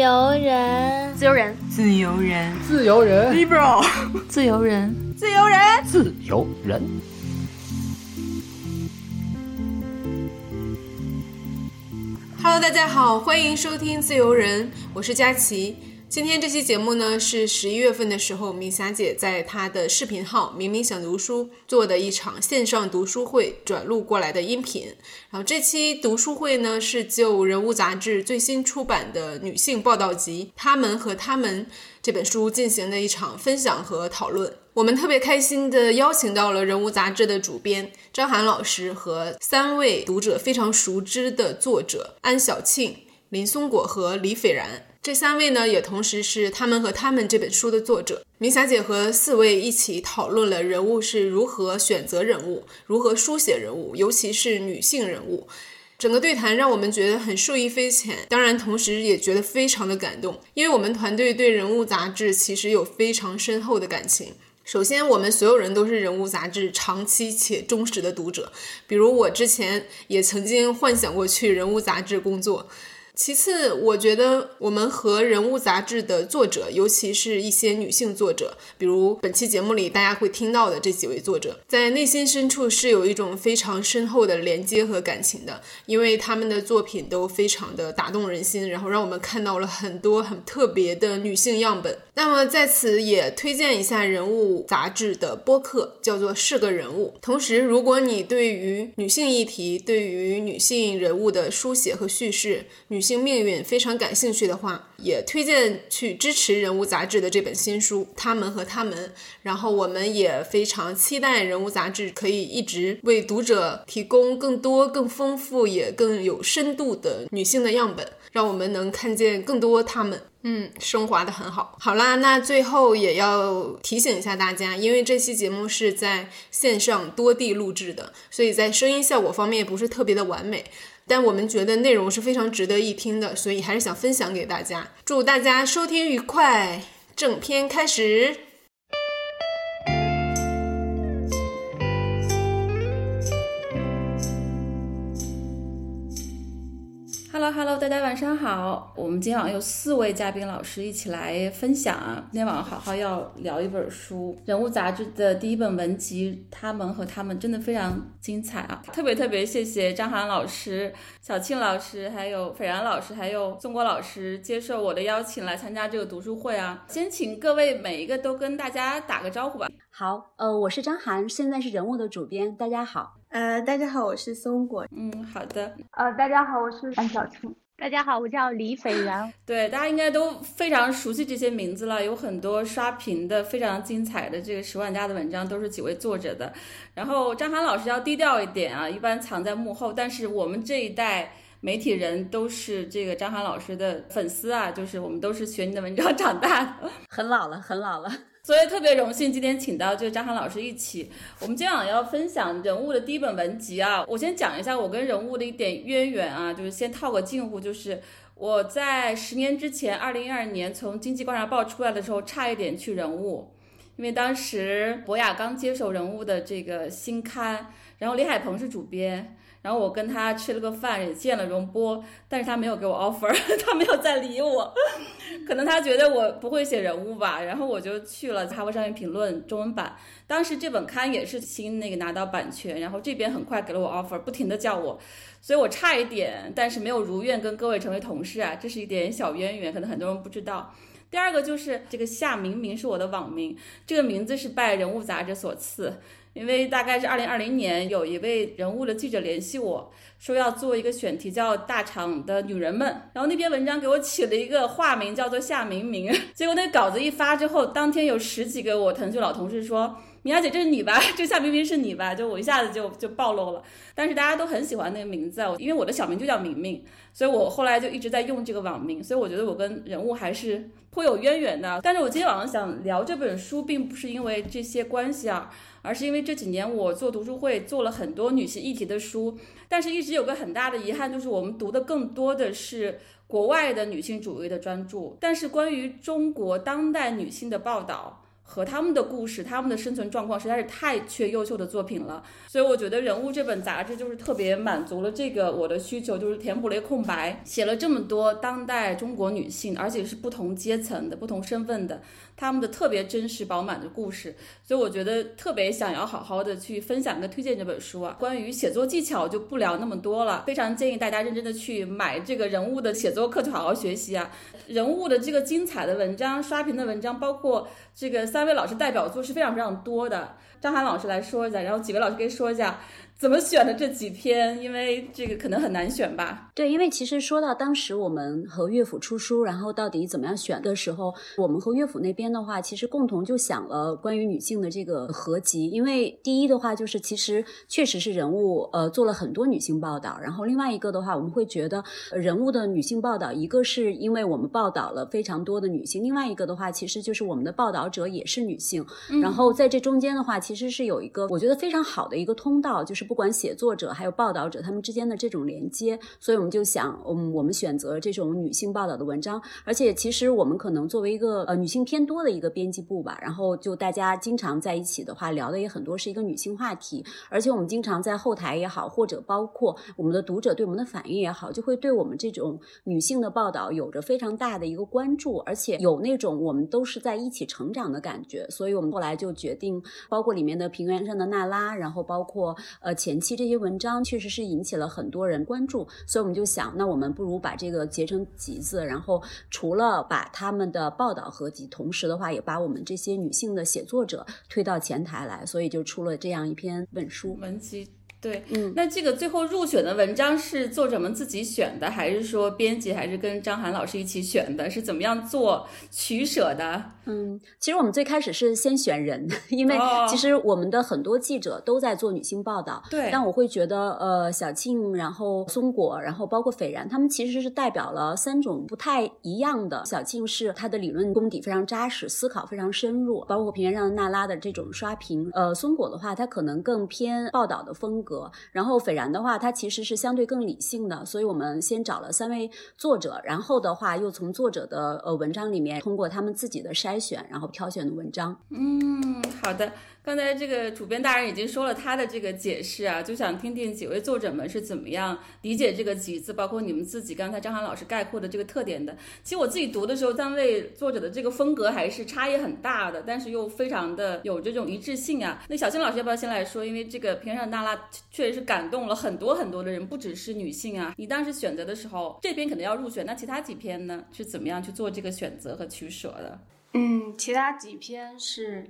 由人，自由人，自由人，自由人，liberal，自由人，自由人，自由人。Hello，大家好，欢迎收听自由人，我是佳琪。今天这期节目呢，是十一月份的时候，明霞姐在她的视频号“明明想读书”做的一场线上读书会转录过来的音频。然后这期读书会呢，是就《人物》杂志最新出版的女性报道集《她们和她们》这本书进行的一场分享和讨论。我们特别开心的邀请到了《人物》杂志的主编张涵老师和三位读者非常熟知的作者安小庆、林松果和李斐然。这三位呢，也同时是他们和他们这本书的作者。明霞姐和四位一起讨论了人物是如何选择人物，如何书写人物，尤其是女性人物。整个对谈让我们觉得很受益匪浅，当然同时也觉得非常的感动，因为我们团队对人物杂志其实有非常深厚的感情。首先，我们所有人都是人物杂志长期且忠实的读者，比如我之前也曾经幻想过去人物杂志工作。其次，我觉得我们和人物杂志的作者，尤其是一些女性作者，比如本期节目里大家会听到的这几位作者，在内心深处是有一种非常深厚的连接和感情的，因为他们的作品都非常的打动人心，然后让我们看到了很多很特别的女性样本。那么在此也推荐一下人物杂志的播客，叫做《是个人物》。同时，如果你对于女性议题、对于女性人物的书写和叙事、女性性命运非常感兴趣的话，也推荐去支持《人物》杂志的这本新书《他们和他们》。然后，我们也非常期待《人物》杂志可以一直为读者提供更多、更丰富也更有深度的女性的样本，让我们能看见更多他们。嗯，升华的很好。好啦，那最后也要提醒一下大家，因为这期节目是在线上多地录制的，所以在声音效果方面不是特别的完美。但我们觉得内容是非常值得一听的，所以还是想分享给大家。祝大家收听愉快，正片开始。Hello，大家晚上好。我们今天晚上有四位嘉宾老师一起来分享啊。今天晚上好好要聊一本书，《人物》杂志的第一本文集，他们和他们真的非常精彩啊！特别特别谢谢张涵老师、小庆老师，还有斐然老师，还有宋国老师接受我的邀请来参加这个读书会啊。先请各位每一个都跟大家打个招呼吧。好，呃，我是张涵，现在是《人物》的主编。大家好。呃，大家好，我是松果。嗯，好的。呃，大家好，我是安小青。大家好，我叫李斐然。对，大家应该都非常熟悉这些名字了，有很多刷屏的非常精彩的这个十万加的文章都是几位作者的。然后张涵老师要低调一点啊，一般藏在幕后。但是我们这一代媒体人都是这个张涵老师的粉丝啊，就是我们都是学你的文章长大的，很老了，很老了。所以特别荣幸今天请到就是张涵老师一起，我们今晚要分享人物的第一本文集啊。我先讲一下我跟人物的一点渊源啊，就是先套个近乎，就是我在十年之前，二零一二年从经济观察报出来的时候，差一点去人物，因为当时博雅刚接手人物的这个新刊，然后李海鹏是主编。然后我跟他吃了个饭，也见了荣波，但是他没有给我 offer，他没有再理我，可能他觉得我不会写人物吧。然后我就去了《哈佛商业评论》中文版，当时这本刊也是新那个拿到版权，然后这边很快给了我 offer，不停的叫我，所以我差一点，但是没有如愿跟各位成为同事啊，这是一点小渊源，可能很多人不知道。第二个就是这个夏明明是我的网名，这个名字是拜《人物》杂志所赐。因为大概是二零二零年，有一位人物的记者联系我说要做一个选题，叫《大厂的女人们》，然后那篇文章给我起了一个化名，叫做夏明明。结果那稿子一发之后，当天有十几个我腾讯老同事说。米娅姐，这是你吧？这夏明明是你吧？就我一下子就就暴露了，但是大家都很喜欢那个名字啊，因为我的小名就叫明明，所以我后来就一直在用这个网名，所以我觉得我跟人物还是颇有渊源的。但是我今天晚上想聊这本书，并不是因为这些关系啊，而是因为这几年我做读书会做了很多女性议题的书，但是一直有个很大的遗憾，就是我们读的更多的是国外的女性主义的专著，但是关于中国当代女性的报道。和他们的故事、他们的生存状况实在是太缺优秀的作品了，所以我觉得《人物》这本杂志就是特别满足了这个我的需求，就是填补了一个空白，写了这么多当代中国女性，而且是不同阶层的、不同身份的，他们的特别真实饱满的故事，所以我觉得特别想要好好的去分享跟推荐这本书啊。关于写作技巧就不聊那么多了，非常建议大家认真的去买这个人物的写作课，去好好学习啊。人物的这个精彩的文章、刷屏的文章，包括这个三位老师代表作是非常非常多的。张涵老师来说一下，然后几位老师可以说一下。怎么选的这几篇？因为这个可能很难选吧。对，因为其实说到当时我们和乐府出书，然后到底怎么样选的时候，我们和乐府那边的话，其实共同就想了关于女性的这个合集。因为第一的话，就是其实确实是人物呃做了很多女性报道，然后另外一个的话，我们会觉得人物的女性报道，一个是因为我们报道了非常多的女性，另外一个的话，其实就是我们的报道者也是女性。然后在这中间的话，其其实是有一个我觉得非常好的一个通道，就是。不管写作者还有报道者，他们之间的这种连接，所以我们就想，嗯，我们选择这种女性报道的文章，而且其实我们可能作为一个呃女性偏多的一个编辑部吧，然后就大家经常在一起的话，聊的也很多是一个女性话题，而且我们经常在后台也好，或者包括我们的读者对我们的反应也好，就会对我们这种女性的报道有着非常大的一个关注，而且有那种我们都是在一起成长的感觉，所以我们后来就决定，包括里面的平原上的娜拉，然后包括呃。前期这些文章确实是引起了很多人关注，所以我们就想，那我们不如把这个结成集子，然后除了把他们的报道合集，同时的话也把我们这些女性的写作者推到前台来，所以就出了这样一篇文书文集。对，嗯，那这个最后入选的文章是作者们自己选的，还是说编辑还是跟张涵老师一起选的？是怎么样做取舍的？嗯，其实我们最开始是先选人，因为其实我们的很多记者都在做女性报道，对。但我会觉得，呃，小庆，然后松果，然后包括斐然，他们其实是代表了三种不太一样的。小庆是他的理论功底非常扎实，思考非常深入，包括平原上的娜拉的这种刷屏。呃，松果的话，他可能更偏报道的风格。然后斐然的话，他其实是相对更理性的，所以我们先找了三位作者，然后的话又从作者的呃文章里面通过他们自己的筛选，然后挑选的文章。嗯，好的。刚才这个主编大人已经说了他的这个解释啊，就想听听几位作者们是怎么样理解这个集字，包括你们自己刚才张涵老师概括的这个特点的。其实我自己读的时候，三位作者的这个风格还是差异很大的，但是又非常的有这种一致性啊。那小新老师要不要先来说？因为这个《平上娜拉》确实是感动了很多很多的人，不只是女性啊。你当时选择的时候，这篇可能要入选，那其他几篇呢？是怎么样去做这个选择和取舍的？嗯，其他几篇是。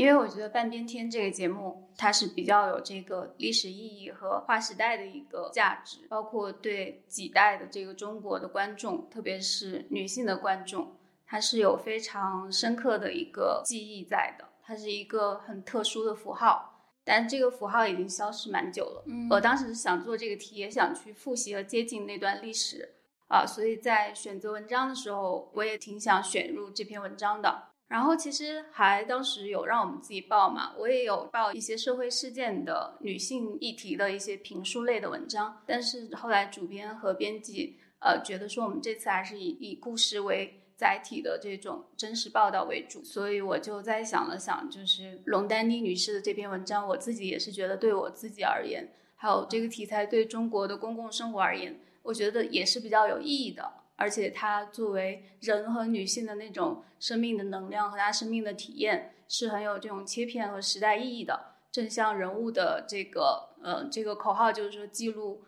因为我觉得《半边天》这个节目，它是比较有这个历史意义和划时代的一个价值，包括对几代的这个中国的观众，特别是女性的观众，它是有非常深刻的一个记忆在的。它是一个很特殊的符号，但这个符号已经消失蛮久了。我当时想做这个题，也想去复习和接近那段历史啊，所以在选择文章的时候，我也挺想选入这篇文章的。然后其实还当时有让我们自己报嘛，我也有报一些社会事件的女性议题的一些评书类的文章，但是后来主编和编辑呃觉得说我们这次还是以以故事为载体的这种真实报道为主，所以我就在想了想，就是龙丹妮女士的这篇文章，我自己也是觉得对我自己而言，还有这个题材对中国的公共生活而言，我觉得也是比较有意义的。而且它作为人和女性的那种生命的能量和她生命的体验，是很有这种切片和时代意义的。正像人物的这个，呃，这个口号就是说记录，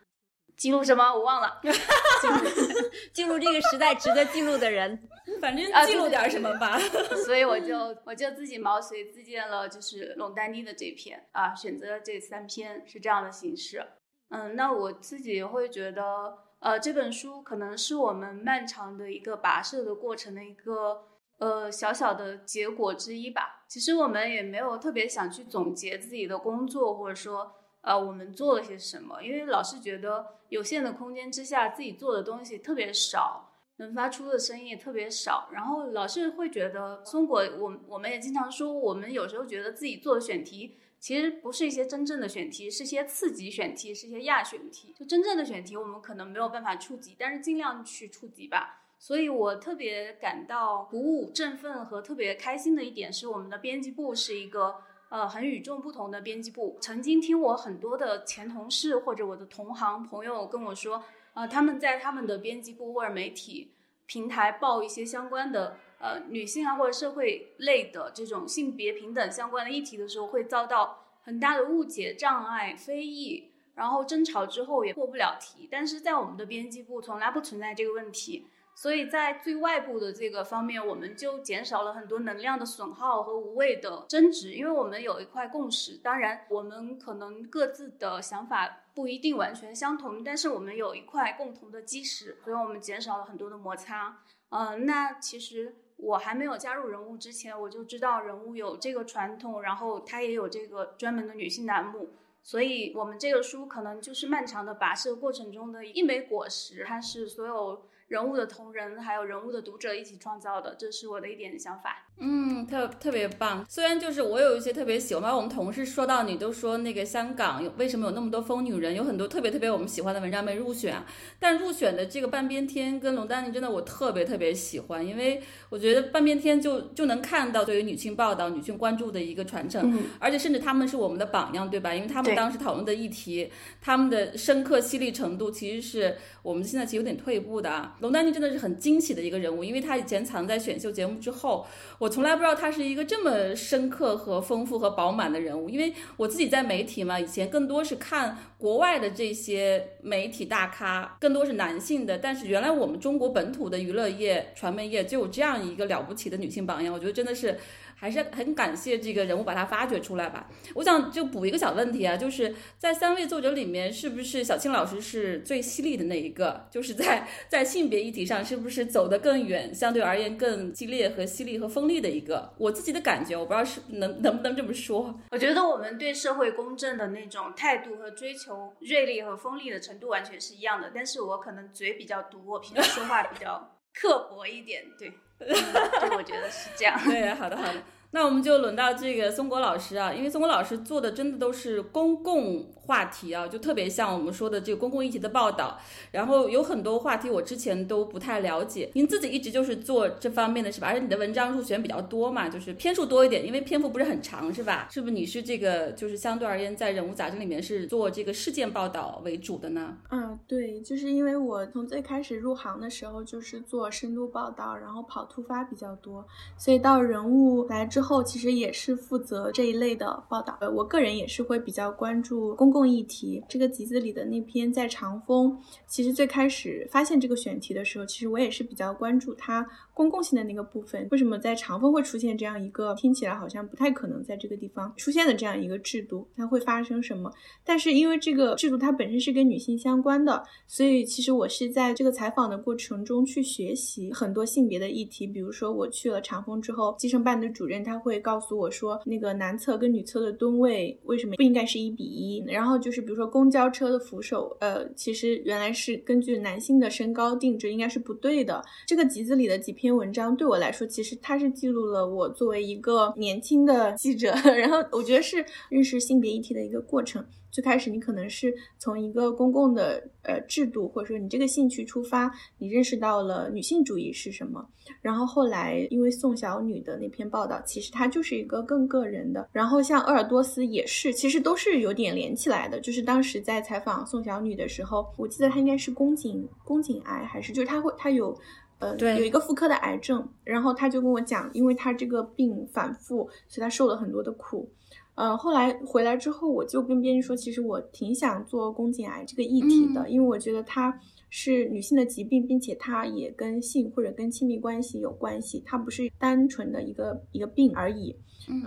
记录什么我忘了 记录这个时代值得记录的人，反正记录点什么吧。所以我就我就自己毛遂自荐了，就是龙丹妮的这篇啊，选择这三篇是这样的形式。嗯，那我自己会觉得。呃，这本书可能是我们漫长的一个跋涉的过程的一个呃小小的结果之一吧。其实我们也没有特别想去总结自己的工作，或者说呃我们做了些什么，因为老是觉得有限的空间之下，自己做的东西特别少，能发出的声音也特别少。然后老是会觉得，松果，我我们也经常说，我们有时候觉得自己做的选题。其实不是一些真正的选题，是些次级选题，是些亚选题。就真正的选题，我们可能没有办法触及，但是尽量去触及吧。所以我特别感到鼓舞、振奋和特别开心的一点是，我们的编辑部是一个呃很与众不同的编辑部。曾经听我很多的前同事或者我的同行朋友跟我说，呃，他们在他们的编辑部或者媒体平台报一些相关的呃女性啊或者社会类的这种性别平等相关的议题的时候，会遭到很大的误解、障碍、非议。然后争吵之后也过不了题，但是在我们的编辑部从来不存在这个问题，所以在最外部的这个方面，我们就减少了很多能量的损耗和无谓的争执，因为我们有一块共识。当然，我们可能各自的想法不一定完全相同，但是我们有一块共同的基石，所以我们减少了很多的摩擦。嗯，那其实我还没有加入人物之前，我就知道人物有这个传统，然后它也有这个专门的女性栏目。所以，我们这个书可能就是漫长的跋涉过程中的一枚果实，它是所有。人物的同人，还有人物的读者一起创造的，这是我的一点想法。嗯，特特别棒。虽然就是我有一些特别喜欢，我们同事说到你都说那个香港有为什么有那么多疯女人，有很多特别特别我们喜欢的文章没入选，但入选的这个半边天跟龙丹妮真的我特别特别喜欢，因为我觉得半边天就就能看到对于女性报道、女性关注的一个传承，而且甚至他们是我们的榜样，对吧？因为他们当时讨论的议题，他们的深刻犀利程度，其实是我们现在其实有点退步的啊。龙丹妮真的是很惊喜的一个人物，因为她以前藏在选秀节目之后，我从来不知道他是一个这么深刻和丰富和饱满的人物。因为我自己在媒体嘛，以前更多是看国外的这些媒体大咖，更多是男性的。但是原来我们中国本土的娱乐业、传媒业就有这样一个了不起的女性榜样，我觉得真的是。还是很感谢这个人物把他发掘出来吧。我想就补一个小问题啊，就是在三位作者里面，是不是小青老师是最犀利的那一个？就是在在性别议题上，是不是走得更远，相对而言更激烈和犀利和锋利的一个？我自己的感觉，我不知道是能能不能这么说。我觉得我们对社会公正的那种态度和追求锐利和锋利的程度完全是一样的。但是我可能嘴比较毒，我平时说话比较刻薄一点，对。我觉得是这样。对，好的，好的。那我们就轮到这个松果老师啊，因为松果老师做的真的都是公共话题啊，就特别像我们说的这个公共议题的报道。然后有很多话题我之前都不太了解，您自己一直就是做这方面的是吧？而且你的文章入选比较多嘛，就是篇数多一点，因为篇幅不是很长是吧？是不是你是这个就是相对而言在人物杂志里面是做这个事件报道为主的呢？嗯，对，就是因为我从最开始入行的时候就是做深度报道，然后跑突发比较多，所以到人物来之。后其实也是负责这一类的报道，呃，我个人也是会比较关注公共议题。这个集子里的那篇在长风，其实最开始发现这个选题的时候，其实我也是比较关注它公共性的那个部分。为什么在长风会出现这样一个听起来好像不太可能在这个地方出现的这样一个制度？它会发生什么？但是因为这个制度它本身是跟女性相关的，所以其实我是在这个采访的过程中去学习很多性别的议题。比如说我去了长风之后，计生办的主任。他会告诉我说，那个男厕跟女厕的蹲位为什么不应该是一比一？然后就是比如说公交车的扶手，呃，其实原来是根据男性的身高定制，应该是不对的。这个集子里的几篇文章对我来说，其实它是记录了我作为一个年轻的记者，然后我觉得是认识性别议题的一个过程。最开始你可能是从一个公共的呃制度，或者说你这个兴趣出发，你认识到了女性主义是什么。然后后来因为宋小女的那篇报道，其实它就是一个更个人的。然后像鄂尔多斯也是，其实都是有点连起来的。就是当时在采访宋小女的时候，我记得她应该是宫颈宫颈癌，还是就是她会她有呃有一个妇科的癌症。然后他就跟我讲，因为他这个病反复，所以他受了很多的苦。呃，后来回来之后，我就跟编辑说，其实我挺想做宫颈癌这个议题的，因为我觉得它是女性的疾病，并且它也跟性或者跟亲密关系有关系，它不是单纯的一个一个病而已。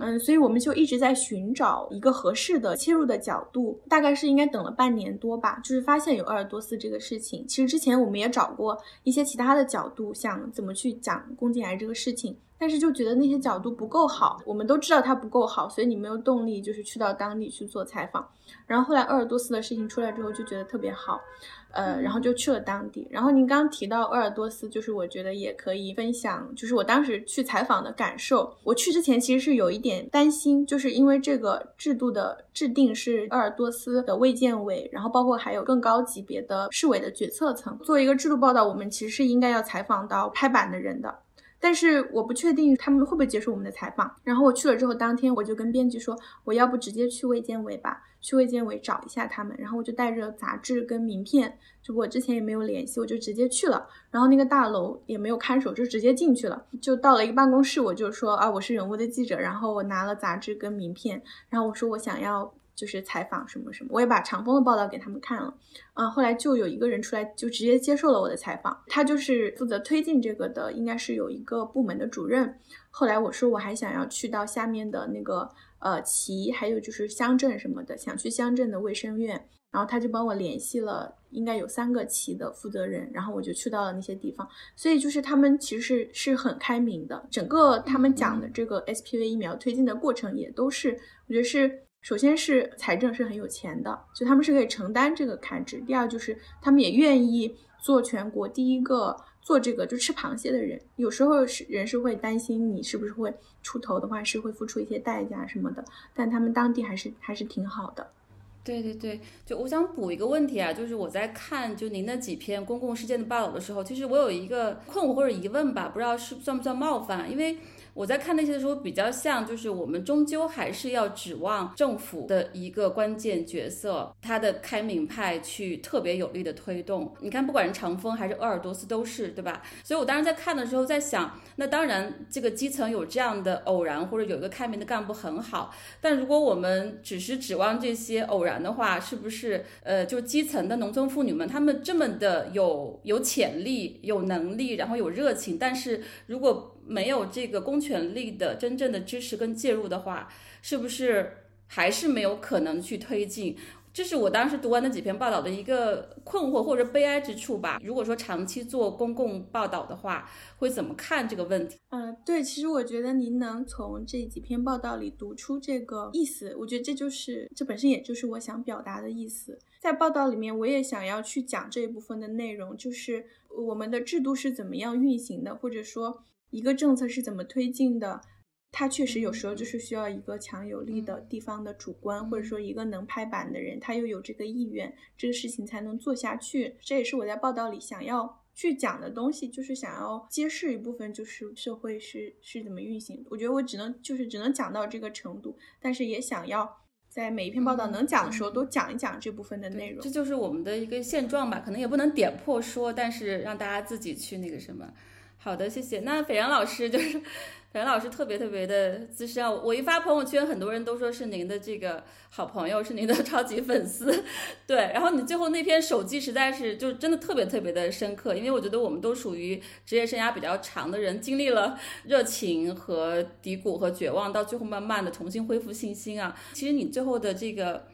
嗯，所以我们就一直在寻找一个合适的切入的角度，大概是应该等了半年多吧，就是发现有鄂尔多斯这个事情。其实之前我们也找过一些其他的角度，想怎么去讲宫颈癌这个事情。但是就觉得那些角度不够好。我们都知道它不够好，所以你没有动力就是去到当地去做采访。然后后来鄂尔多斯的事情出来之后，就觉得特别好。呃，然后就去了当地。然后您刚刚提到鄂尔多斯，就是我觉得也可以分享，就是我当时去采访的感受。我去之前其实是有一点担心，就是因为这个制度的制定是鄂尔多斯的卫健委，然后包括还有更高级别的市委的决策层。作为一个制度报道，我们其实是应该要采访到拍板的人的。但是我不确定他们会不会接受我们的采访。然后我去了之后，当天我就跟编辑说，我要不直接去卫健委吧，去卫健委找一下他们。然后我就带着杂志跟名片，就我之前也没有联系，我就直接去了。然后那个大楼也没有看守，就直接进去了。就到了一个办公室，我就说啊，我是人物的记者。然后我拿了杂志跟名片，然后我说我想要。就是采访什么什么，我也把长风的报道给他们看了，嗯，后来就有一个人出来，就直接接受了我的采访，他就是负责推进这个的，应该是有一个部门的主任。后来我说我还想要去到下面的那个呃旗，还有就是乡镇什么的，想去乡镇的卫生院，然后他就帮我联系了，应该有三个旗的负责人，然后我就去到了那些地方。所以就是他们其实是是很开明的，整个他们讲的这个 SPV 疫苗推进的过程也都是，我觉得是。首先是财政是很有钱的，就他们是可以承担这个开支。第二就是他们也愿意做全国第一个做这个就吃螃蟹的人。有时候是人是会担心你是不是会出头的话是会付出一些代价什么的，但他们当地还是还是挺好的。对对对，就我想补一个问题啊，就是我在看就您那几篇公共事件的报道的时候，其实我有一个困惑或者疑问吧，不知道是算不算冒犯，因为。我在看那些的时候，比较像就是我们终究还是要指望政府的一个关键角色，他的开明派去特别有力的推动。你看，不管是长风还是鄂尔多斯都是，对吧？所以我当时在看的时候在想，那当然这个基层有这样的偶然，或者有一个开明的干部很好。但如果我们只是指望这些偶然的话，是不是呃，就基层的农村妇女们，她们这么的有有潜力、有能力，然后有热情，但是如果没有这个公权力的真正的支持跟介入的话，是不是还是没有可能去推进？这是我当时读完那几篇报道的一个困惑或者悲哀之处吧。如果说长期做公共报道的话，会怎么看这个问题？嗯，对，其实我觉得您能从这几篇报道里读出这个意思，我觉得这就是这本身也就是我想表达的意思。在报道里面，我也想要去讲这一部分的内容，就是我们的制度是怎么样运行的，或者说。一个政策是怎么推进的？它确实有时候就是需要一个强有力的地方的主观，或者说一个能拍板的人，他又有这个意愿，这个事情才能做下去。这也是我在报道里想要去讲的东西，就是想要揭示一部分，就是社会是是怎么运行。我觉得我只能就是只能讲到这个程度，但是也想要在每一篇报道能讲的时候都讲一讲这部分的内容。这就是我们的一个现状吧，可能也不能点破说，但是让大家自己去那个什么。好的，谢谢。那斐然老师就是，斐然老师特别特别的资深啊！我一发朋友圈，很多人都说是您的这个好朋友，是您的超级粉丝。对，然后你最后那篇手记实在是就真的特别特别的深刻，因为我觉得我们都属于职业生涯比较长的人，经历了热情和低谷和绝望，到最后慢慢的重新恢复信心啊。其实你最后的这个。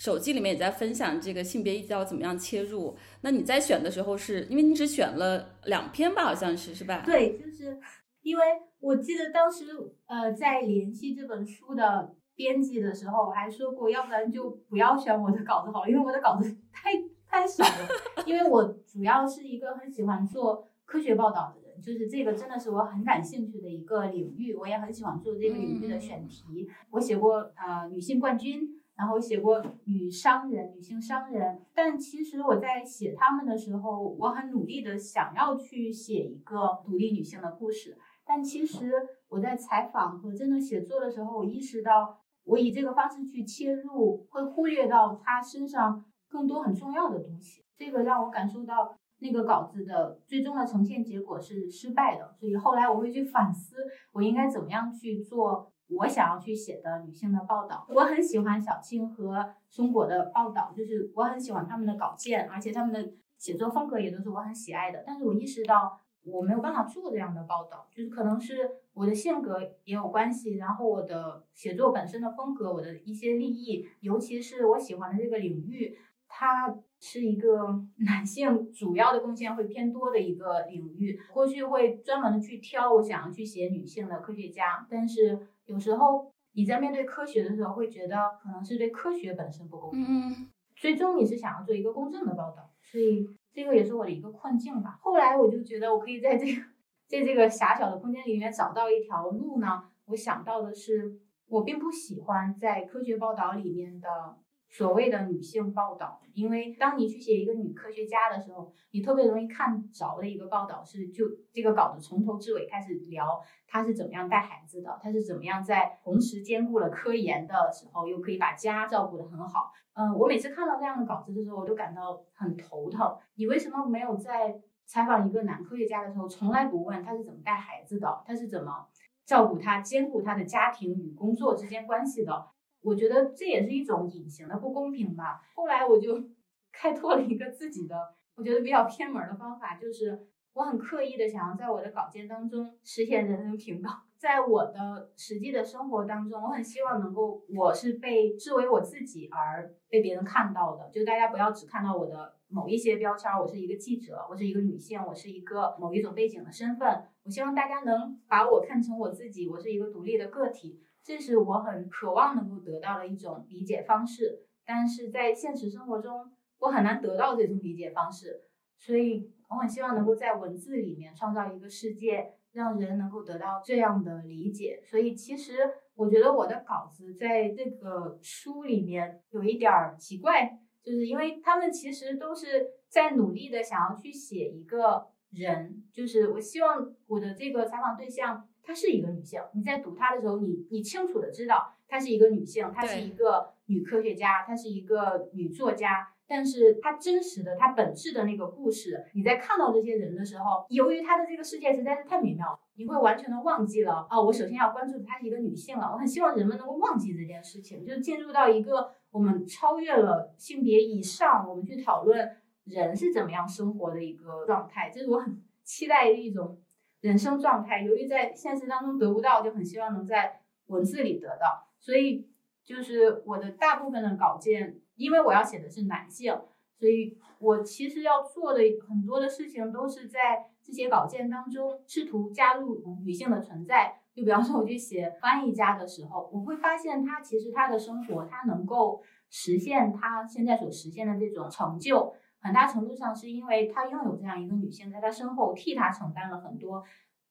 手机里面也在分享这个性别议题要怎么样切入。那你在选的时候，是因为你只选了两篇吧？好像是是吧？对，就是因为我记得当时呃在联系这本书的编辑的时候，我还说过，要不然就不要选我的稿子好了，因为我的稿子太太少了。因为我主要是一个很喜欢做科学报道的人，就是这个真的是我很感兴趣的一个领域，我也很喜欢做这个领域的选题。我写过呃女性冠军。然后写过女商人、女性商人，但其实我在写他们的时候，我很努力的想要去写一个独立女性的故事。但其实我在采访和真的写作的时候，我意识到，我以这个方式去切入，会忽略到她身上更多很重要的东西。这个让我感受到那个稿子的最终的呈现结果是失败的。所以后来我会去反思，我应该怎么样去做。我想要去写的女性的报道，我很喜欢小青和松果的报道，就是我很喜欢他们的稿件，而且他们的写作风格也都是我很喜爱的。但是我意识到我没有办法做这样的报道，就是可能是我的性格也有关系，然后我的写作本身的风格，我的一些利益，尤其是我喜欢的这个领域，它是一个 男性主要的贡献会偏多的一个领域。过去会专门的去挑我想要去写女性的科学家，但是有时候你在面对科学的时候，会觉得可能是对科学本身不公平。嗯，最终你是想要做一个公正的报道，所以这个也是我的一个困境吧。后来我就觉得我可以在这个在这个狭小的空间里面找到一条路呢。我想到的是，我并不喜欢在科学报道里面的。所谓的女性报道，因为当你去写一个女科学家的时候，你特别容易看着的一个报道是，就这个稿子从头至尾开始聊她是怎么样带孩子的，她是怎么样在同时兼顾了科研的时候，又可以把家照顾得很好。嗯，我每次看到这样的稿子的时候，我都感到很头疼。你为什么没有在采访一个男科学家的时候，从来不问他是怎么带孩子的，他是怎么照顾他、兼顾他的家庭与工作之间关系的？我觉得这也是一种隐形的不公平吧。后来我就 开拓了一个自己的，我觉得比较偏门的方法，就是我很刻意的想要在我的稿件当中实现人人平等。在我的实际的生活当中，我很希望能够，我是被视为我自己而被别人看到的。就大家不要只看到我的某一些标签，我是一个记者，我是一个女性，我是一个某一种背景的身份。我希望大家能把我看成我自己，我是一个独立的个体。这是我很渴望能够得到的一种理解方式，但是在现实生活中，我很难得到这种理解方式，所以我很希望能够在文字里面创造一个世界，让人能够得到这样的理解。所以其实我觉得我的稿子在这个书里面有一点儿奇怪，就是因为他们其实都是在努力的想要去写一个人，就是我希望我的这个采访对象。她是一个女性，你在读她的时候，你你清楚的知道她是一个女性，她是一个女科学家，她是一个女作家。但是她真实的、她本质的那个故事，你在看到这些人的时候，由于她的这个世界实在是太美妙了，你会完全的忘记了啊！我首先要关注的她是一个女性了。我很希望人们能够忘记这件事情，就是进入到一个我们超越了性别以上，我们去讨论人是怎么样生活的一个状态。这是我很期待的一种。人生状态，由于在现实当中得不到，就很希望能在文字里得到。所以，就是我的大部分的稿件，因为我要写的是男性，所以我其实要做的很多的事情，都是在这些稿件当中试图加入女性的存在。就比方说，我去写翻译家的时候，我会发现他其实他的生活，他能够实现他现在所实现的这种成就。很大程度上是因为他拥有这样一个女性在他身后替他承担了很多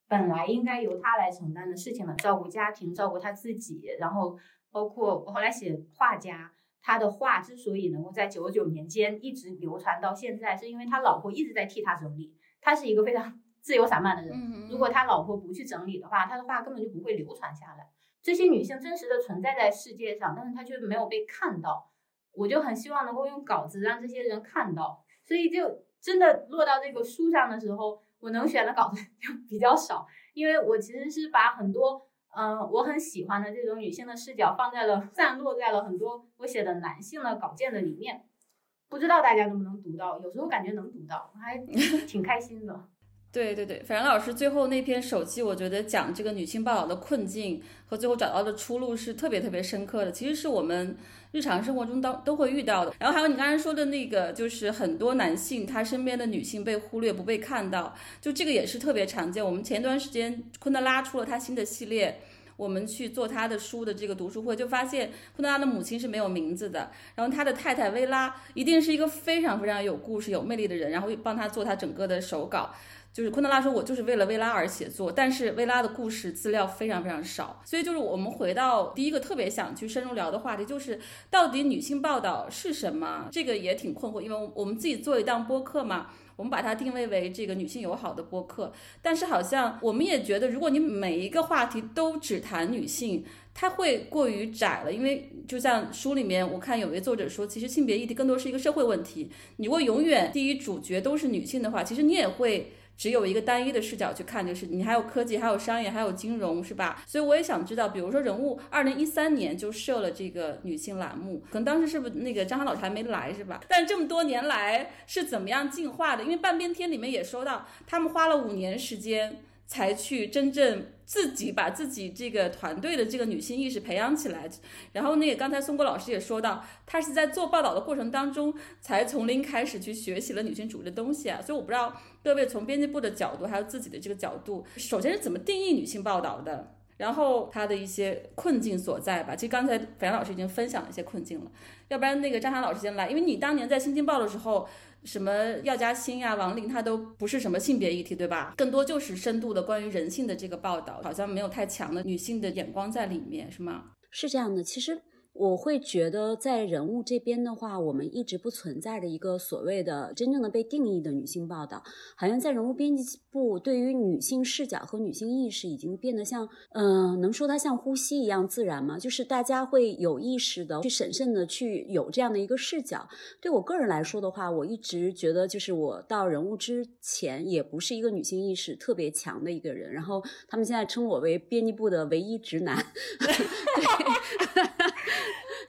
本来应该由他来承担的事情的，照顾家庭，照顾他自己，然后包括我后来写画家，他的画之所以能够在九九年间一直流传到现在，是因为他老婆一直在替他整理。他是一个非常 自由散漫的人，如果他老婆不去整理的话，他的画根本就不会流传下来。这些女性真实的存在在世界上，但是她却没有被看到。我就很希望能够用稿子让这些人看到，所以就真的落到这个书上的时候，我能选的稿子 就比较少，因为我其实是把很多嗯我很喜欢的这种女性的视角放在了散落在了很多我写的男性的稿件的里面，不知道大家能不能读到，有时候感觉能读到，还 挺开心的。对对对，反正老师最后那篇手记，我觉得讲这个女性报道的困境和最后找到的出路是特别特别深刻的，其实是我们。日常生活中都都会遇到的，然后还有你刚才说的那个，就是很多男性他身边的女性被忽略不被看到，就这个也是特别常见。我们前段时间昆德拉出了他新的系列，我们去做他的书的这个读书会，就发现昆德拉的母亲是没有名字的，然后他的太太薇拉一定是一个非常非常有故事、有魅力的人，然后帮他做他整个的手稿。就是昆德拉说，我就是为了薇拉而写作，但是薇拉的故事资料非常非常少，所以就是我们回到第一个特别想去深入聊的话题，就是到底女性报道是什么？这个也挺困惑，因为我们自己做一档播客嘛，我们把它定位为这个女性友好的播客，但是好像我们也觉得，如果你每一个话题都只谈女性，它会过于窄了，因为就像书里面我看有位作者说，其实性别议题更多是一个社会问题，你如果永远第一主角都是女性的话，其实你也会。只有一个单一的视角去看，就是你还有科技，还有商业，还有金融，是吧？所以我也想知道，比如说人物，二零一三年就设了这个女性栏目，可能当时是不是那个张涵老师还没来，是吧？但这么多年来是怎么样进化的？因为半边天里面也说到，他们花了五年时间。才去真正自己把自己这个团队的这个女性意识培养起来。然后那个刚才松果老师也说到，他是在做报道的过程当中才从零开始去学习了女性主义的东西啊。所以我不知道各位从编辑部的角度，还有自己的这个角度，首先是怎么定义女性报道的？然后他的一些困境所在吧，其实刚才樊阳老师已经分享了一些困境了，要不然那个张涵老师先来，因为你当年在《新京报》的时候，什么药家鑫呀、王林，他都不是什么性别议题，对吧？更多就是深度的关于人性的这个报道，好像没有太强的女性的眼光在里面，是吗？是这样的，其实。我会觉得，在人物这边的话，我们一直不存在着一个所谓的真正的被定义的女性报道，好像在人物编辑部，对于女性视角和女性意识已经变得像，嗯，能说它像呼吸一样自然吗？就是大家会有意识的去审慎的去有这样的一个视角。对我个人来说的话，我一直觉得，就是我到人物之前也不是一个女性意识特别强的一个人，然后他们现在称我为编辑部的唯一直男。对，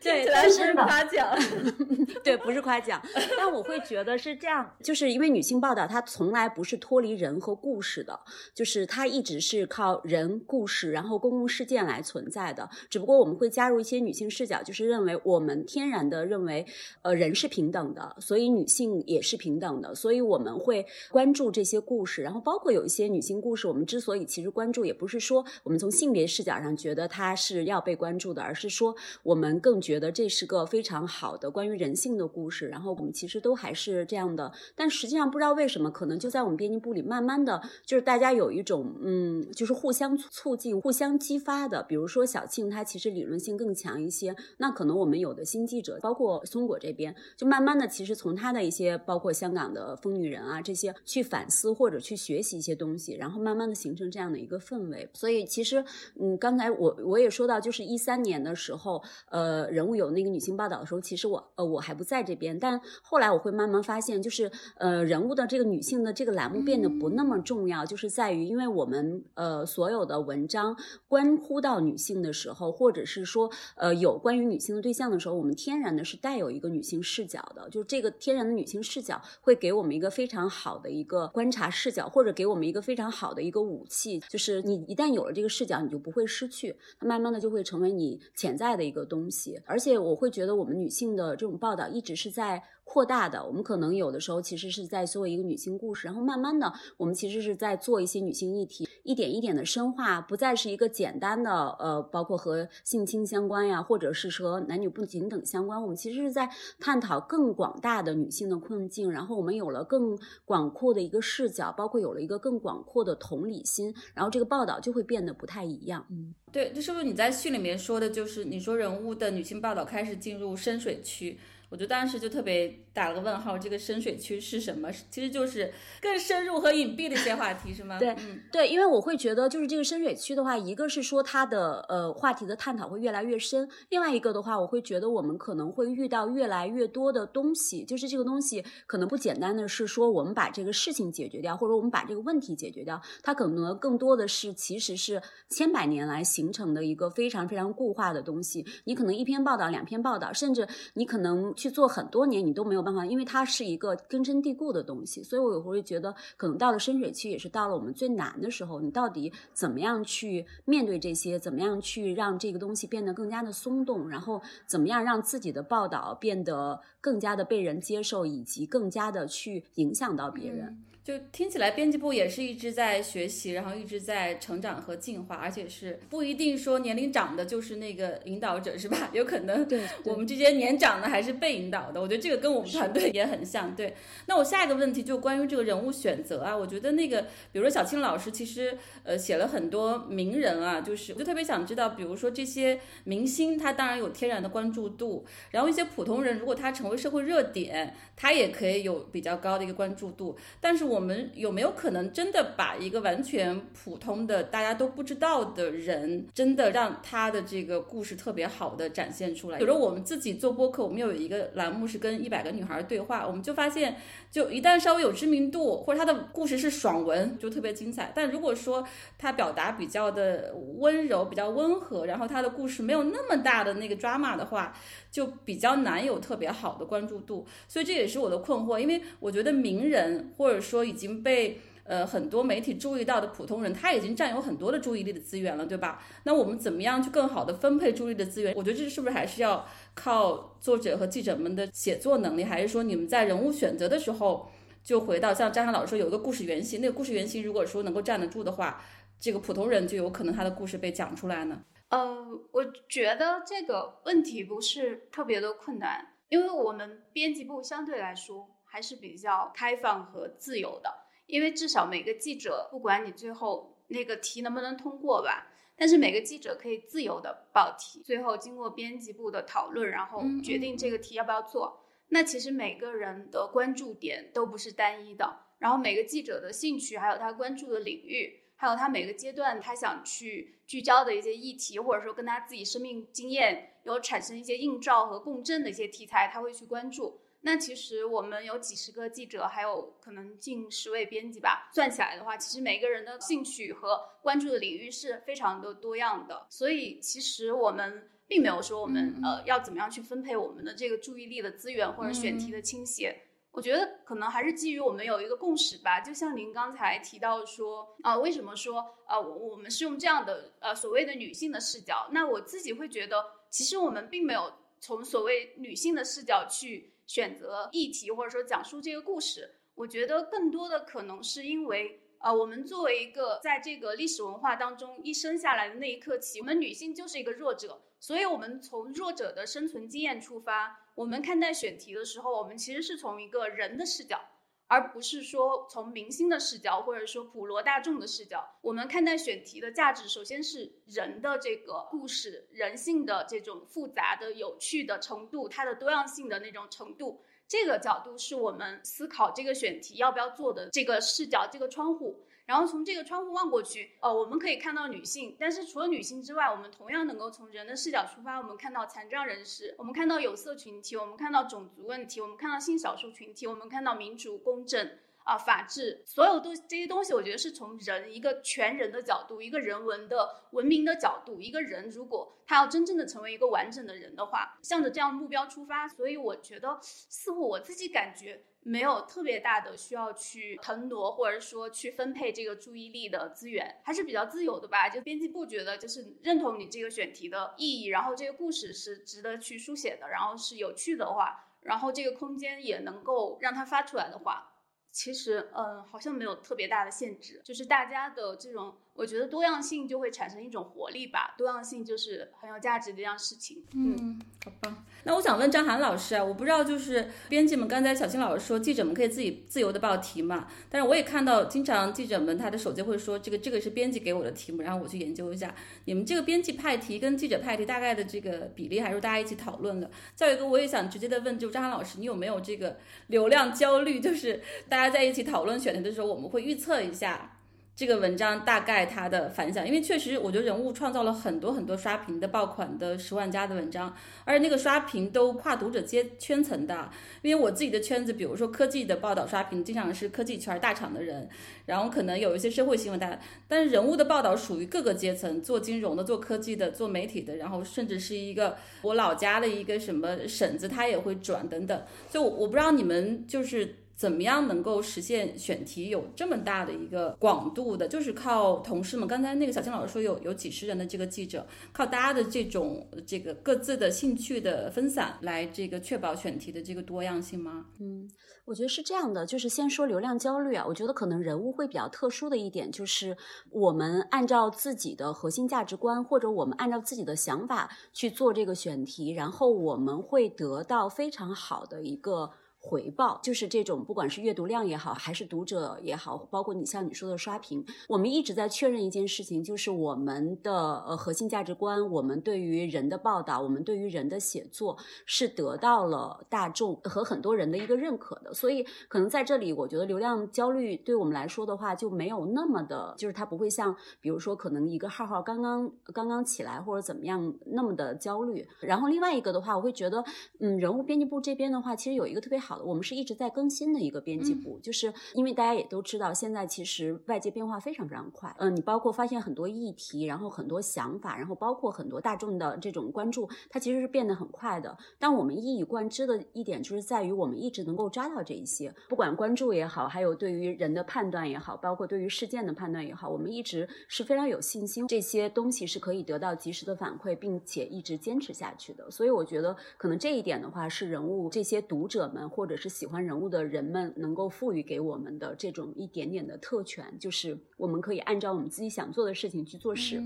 但是夸奖，对，不是夸奖。但我会觉得是这样，就是因为女性报道它从来不是脱离人和故事的，就是它一直是靠人、故事，然后公共事件来存在的。只不过我们会加入一些女性视角，就是认为我们天然的认为，呃，人是平等的，所以女性也是平等的，所以我们会关注这些故事。然后包括有一些女性故事，我们之所以其实关注，也不是说我们从性别视角上觉得它是要被关注的，而是说我们更。觉觉得这是个非常好的关于人性的故事，然后我们其实都还是这样的，但实际上不知道为什么，可能就在我们编辑部里，慢慢的就是大家有一种嗯，就是互相促进、互相激发的。比如说小庆，他其实理论性更强一些，那可能我们有的新记者，包括松果这边，就慢慢的其实从他的一些，包括香港的疯女人啊这些，去反思或者去学习一些东西，然后慢慢的形成这样的一个氛围。所以其实嗯，刚才我我也说到，就是一三年的时候，呃。人物有那个女性报道的时候，其实我呃我还不在这边，但后来我会慢慢发现，就是呃人物的这个女性的这个栏目变得不那么重要，就是在于因为我们呃所有的文章关乎到女性的时候，或者是说呃有关于女性的对象的时候，我们天然的是带有一个女性视角的，就是这个天然的女性视角会给我们一个非常好的一个观察视角，或者给我们一个非常好的一个武器，就是你一旦有了这个视角，你就不会失去，它慢慢的就会成为你潜在的一个东西。而且我会觉得，我们女性的这种报道一直是在。扩大的，我们可能有的时候其实是在做一个女性故事，然后慢慢的，我们其实是在做一些女性议题，一点一点的深化，不再是一个简单的呃，包括和性侵相关呀，或者是说男女不平等相关，我们其实是在探讨更广大的女性的困境，然后我们有了更广阔的一个视角，包括有了一个更广阔的同理心，然后这个报道就会变得不太一样。嗯，对，这是不是你在序里面说的，就是你说人物的女性报道开始进入深水区？我就当时就特别打了个问号，这个深水区是什么？其实就是更深入和隐蔽的一些话题，是吗？对，对，因为我会觉得，就是这个深水区的话，一个是说它的呃话题的探讨会越来越深，另外一个的话，我会觉得我们可能会遇到越来越多的东西，就是这个东西可能不简单的是说我们把这个事情解决掉，或者我们把这个问题解决掉，它可能更多的是其实是千百年来形成的一个非常非常固化的东西。你可能一篇报道、两篇报道，甚至你可能。去做很多年，你都没有办法，因为它是一个根深蒂固的东西，所以我有时候会觉得，可能到了深水区，也是到了我们最难的时候。你到底怎么样去面对这些？怎么样去让这个东西变得更加的松动？然后怎么样让自己的报道变得更加的被人接受，以及更加的去影响到别人？就听起来，编辑部也是一直在学习，然后一直在成长和进化，而且是不一定说年龄长的就是那个引导者，是吧？有可能对我们这些年长的还是被引导的。我觉得这个跟我们团队也很像。对，那我下一个问题就关于这个人物选择啊，我觉得那个，比如说小青老师，其实呃写了很多名人啊，就是我就特别想知道，比如说这些明星，他当然有天然的关注度，然后一些普通人，如果他成为社会热点，他也可以有比较高的一个关注度，但是。我我们有没有可能真的把一个完全普通的、大家都不知道的人，真的让他的这个故事特别好的展现出来？比如我们自己做播客，我们有一个栏目是跟一百个女孩对话，我们就发现，就一旦稍微有知名度，或者他的故事是爽文，就特别精彩。但如果说他表达比较的温柔、比较温和，然后他的故事没有那么大的那个 drama 的话，就比较难有特别好的关注度。所以这也是我的困惑，因为我觉得名人或者说。已经被呃很多媒体注意到的普通人，他已经占有很多的注意力的资源了，对吧？那我们怎么样去更好的分配注意力的资源？我觉得这是不是还是要靠作者和记者们的写作能力，还是说你们在人物选择的时候，就回到像张涵老师说有一个故事原型，那个故事原型如果说能够站得住的话，这个普通人就有可能他的故事被讲出来呢？呃，我觉得这个问题不是特别的困难，因为我们编辑部相对来说还是比较开放和自由的，因为至少每个记者，不管你最后那个题能不能通过吧，但是每个记者可以自由的报题，最后经过编辑部的讨论，然后决定这个题要不要做。那其实每个人的关注点都不是单一的，然后每个记者的兴趣还有他关注的领域。还有他每个阶段他想去聚焦的一些议题，或者说跟他自己生命经验有产生一些映照和共振的一些题材，他会去关注。那其实我们有几十个记者，还有可能近十位编辑吧，算起来的话，其实每个人的兴趣和关注的领域是非常的多样的。所以其实我们并没有说我们呃要怎么样去分配我们的这个注意力的资源或者选题的倾斜。我觉得可能还是基于我们有一个共识吧，就像您刚才提到说，啊，为什么说，呃，我我们是用这样的，呃，所谓的女性的视角？那我自己会觉得，其实我们并没有从所谓女性的视角去选择议题，或者说讲述这个故事。我觉得更多的可能是因为，呃，我们作为一个在这个历史文化当中一生下来的那一刻起，我们女性就是一个弱者，所以我们从弱者的生存经验出发。我们看待选题的时候，我们其实是从一个人的视角，而不是说从明星的视角，或者说普罗大众的视角。我们看待选题的价值，首先是人的这个故事，人性的这种复杂的、有趣的程度，它的多样性的那种程度。这个角度是我们思考这个选题要不要做的这个视角，这个窗户。然后从这个窗户望过去，呃，我们可以看到女性，但是除了女性之外，我们同样能够从人的视角出发，我们看到残障人士，我们看到有色群体，我们看到种族问题，我们看到性少数群体，我们看到民主公正。啊，法治，所有都这些东西，我觉得是从人一个全人的角度，一个人文的文明的角度，一个人如果他要真正的成为一个完整的人的话，向着这样目标出发，所以我觉得似乎我自己感觉没有特别大的需要去腾挪，或者说去分配这个注意力的资源，还是比较自由的吧。就编辑部觉得就是认同你这个选题的意义，然后这个故事是值得去书写的，然后是有趣的话，然后这个空间也能够让它发出来的话。其实，嗯，好像没有特别大的限制，就是大家的这种。我觉得多样性就会产生一种活力吧，多样性就是很有价值的一样事情。嗯，好吧。那我想问张涵老师啊，我不知道就是编辑们刚才小新老师说记者们可以自己自由的报题嘛，但是我也看到经常记者们他的手机会说这个这个是编辑给我的题目，然后我去研究一下。你们这个编辑派题跟记者派题大概的这个比例，还是大家一起讨论的？再有一个我也想直接的问，就张涵老师，你有没有这个流量焦虑？就是大家在一起讨论选题的时候，我们会预测一下。这个文章大概它的反响，因为确实我觉得人物创造了很多很多刷屏的爆款的十万加的文章，而且那个刷屏都跨读者阶圈层的。因为我自己的圈子，比如说科技的报道刷屏，经常是科技圈大厂的人，然后可能有一些社会新闻大，但是人物的报道属于各个阶层，做金融的、做科技的、做媒体的，然后甚至是一个我老家的一个什么婶子，他也会转等等。所以，我我不知道你们就是。怎么样能够实现选题有这么大的一个广度的？就是靠同事们。刚才那个小青老师说有有几十人的这个记者，靠大家的这种这个各自的兴趣的分散来这个确保选题的这个多样性吗？嗯，我觉得是这样的。就是先说流量焦虑啊，我觉得可能人物会比较特殊的一点，就是我们按照自己的核心价值观，或者我们按照自己的想法去做这个选题，然后我们会得到非常好的一个。回报就是这种，不管是阅读量也好，还是读者也好，包括你像你说的刷屏，我们一直在确认一件事情，就是我们的呃核心价值观，我们对于人的报道，我们对于人的写作是得到了大众和很多人的一个认可的。所以可能在这里，我觉得流量焦虑对我们来说的话，就没有那么的，就是它不会像比如说可能一个号号刚刚刚刚起来或者怎么样那么的焦虑。然后另外一个的话，我会觉得，嗯，人物编辑部这边的话，其实有一个特别好。好的，我们是一直在更新的一个编辑部，就是因为大家也都知道，现在其实外界变化非常非常快。嗯，你包括发现很多议题，然后很多想法，然后包括很多大众的这种关注，它其实是变得很快的。但我们一以贯之的一点就是在于，我们一直能够抓到这一些，不管关注也好，还有对于人的判断也好，包括对于事件的判断也好，我们一直是非常有信心，这些东西是可以得到及时的反馈，并且一直坚持下去的。所以我觉得，可能这一点的话，是人物这些读者们或者是喜欢人物的人们能够赋予给我们的这种一点点的特权，就是我们可以按照我们自己想做的事情去做事。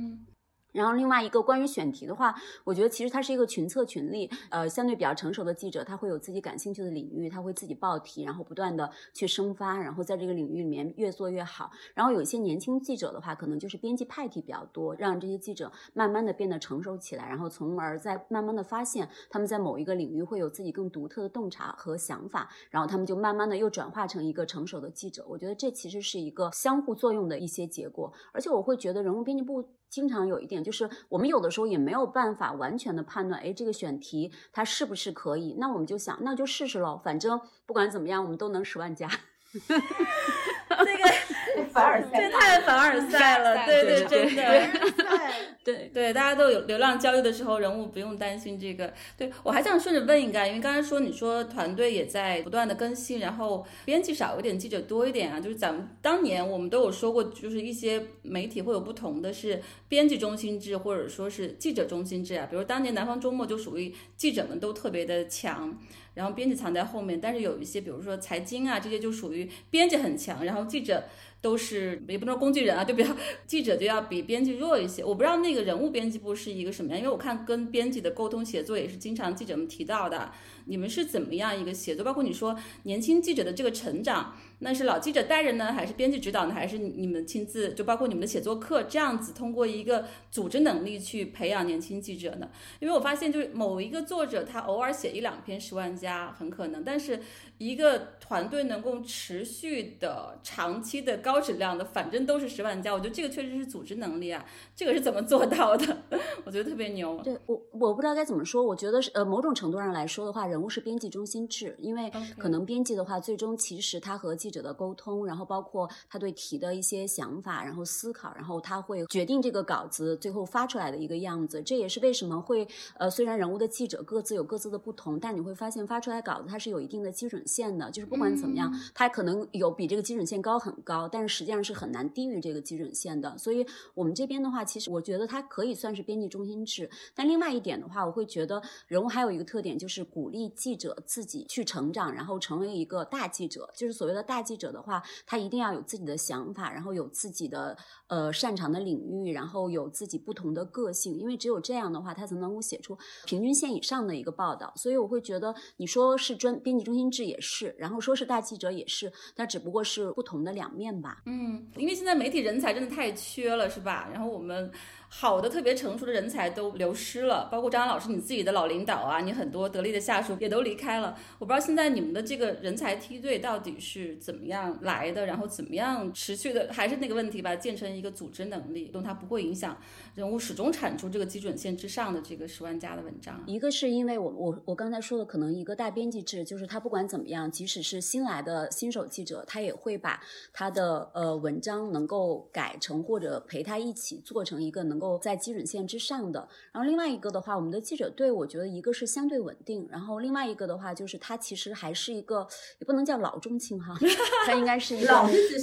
然后另外一个关于选题的话，我觉得其实它是一个群策群力，呃，相对比较成熟的记者，他会有自己感兴趣的领域，他会自己报题，然后不断的去生发，然后在这个领域里面越做越好。然后有一些年轻记者的话，可能就是编辑派题比较多，让这些记者慢慢的变得成熟起来，然后从而再慢慢的发现他们在某一个领域会有自己更独特的洞察和想法，然后他们就慢慢的又转化成一个成熟的记者。我觉得这其实是一个相互作用的一些结果，而且我会觉得人物编辑部。经常有一点就是，我们有的时候也没有办法完全的判断，哎，这个选题它是不是可以？那我们就想，那就试试喽，反正不管怎么样，我们都能十万加。这个 凡尔赛，这太凡尔赛 了，对对，真的，对 对，大家都有流量焦虑的时候，人物不用担心这个。对我还想顺着问一个，因为刚才说你说团队也在不断的更新，然后编辑少一点，记者多一点啊，就是咱们当年我们都有说过，就是一些媒体会有不同的是编辑中心制或者说是记者中心制啊，比如当年南方周末就属于记者们都特别的强。然后编辑藏在后面，但是有一些，比如说财经啊，这些就属于编辑很强，然后记者都是也不能说工具人啊，就比较记者就要比编辑弱一些。我不知道那个人物编辑部是一个什么样，因为我看跟编辑的沟通协作也是经常记者们提到的。你们是怎么样一个协作？包括你说年轻记者的这个成长。那是老记者带着呢，还是编辑指导呢，还是你们亲自？就包括你们的写作课这样子，通过一个组织能力去培养年轻记者呢？因为我发现，就是某一个作者他偶尔写一两篇十万加很可能，但是一个团队能够持续的、长期的、高质量的，反正都是十万加。我觉得这个确实是组织能力啊，这个是怎么做到的？我觉得特别牛。对我，我不知道该怎么说。我觉得是呃，某种程度上来说的话，人物是编辑中心制，因为可能编辑的话，最终其实他和记者的沟通，然后包括他对题的一些想法，然后思考，然后他会决定这个稿子最后发出来的一个样子。这也是为什么会呃，虽然人物的记者各自有各自的不同，但你会发现发出来稿子它是有一定的基准线的，就是不管怎么样，它可能有比这个基准线高很高，但是实际上是很难低于这个基准线的。所以我们这边的话，其实我觉得它可以算是编辑中心制。但另外一点的话，我会觉得人物还有一个特点，就是鼓励记者自己去成长，然后成为一个大记者，就是所谓的大记者。的话，他一定要有自己的想法，然后有自己的呃擅长的领域，然后有自己不同的个性，因为只有这样的话，他才能够写出平均线以上的一个报道。所以我会觉得，你说是专编辑中心制也是，然后说是大记者也是，那只不过是不同的两面吧。嗯，因为现在媒体人才真的太缺了，是吧？然后我们。好的，特别成熟的人才都流失了，包括张老师，你自己的老领导啊，你很多得力的下属也都离开了。我不知道现在你们的这个人才梯队到底是怎么样来的，然后怎么样持续的，还是那个问题吧，建成一个组织能力，用它不会影响人物始终产出这个基准线之上的这个十万加的文章。一个是因为我我我刚才说的，可能一个大编辑制，就是他不管怎么样，即使是新来的新手记者，他也会把他的呃文章能够改成或者陪他一起做成一个能够。在基准线之上的，然后另外一个的话，我们的记者队，我觉得一个是相对稳定，然后另外一个的话，就是它其实还是一个，也不能叫老中青哈，它应该是一个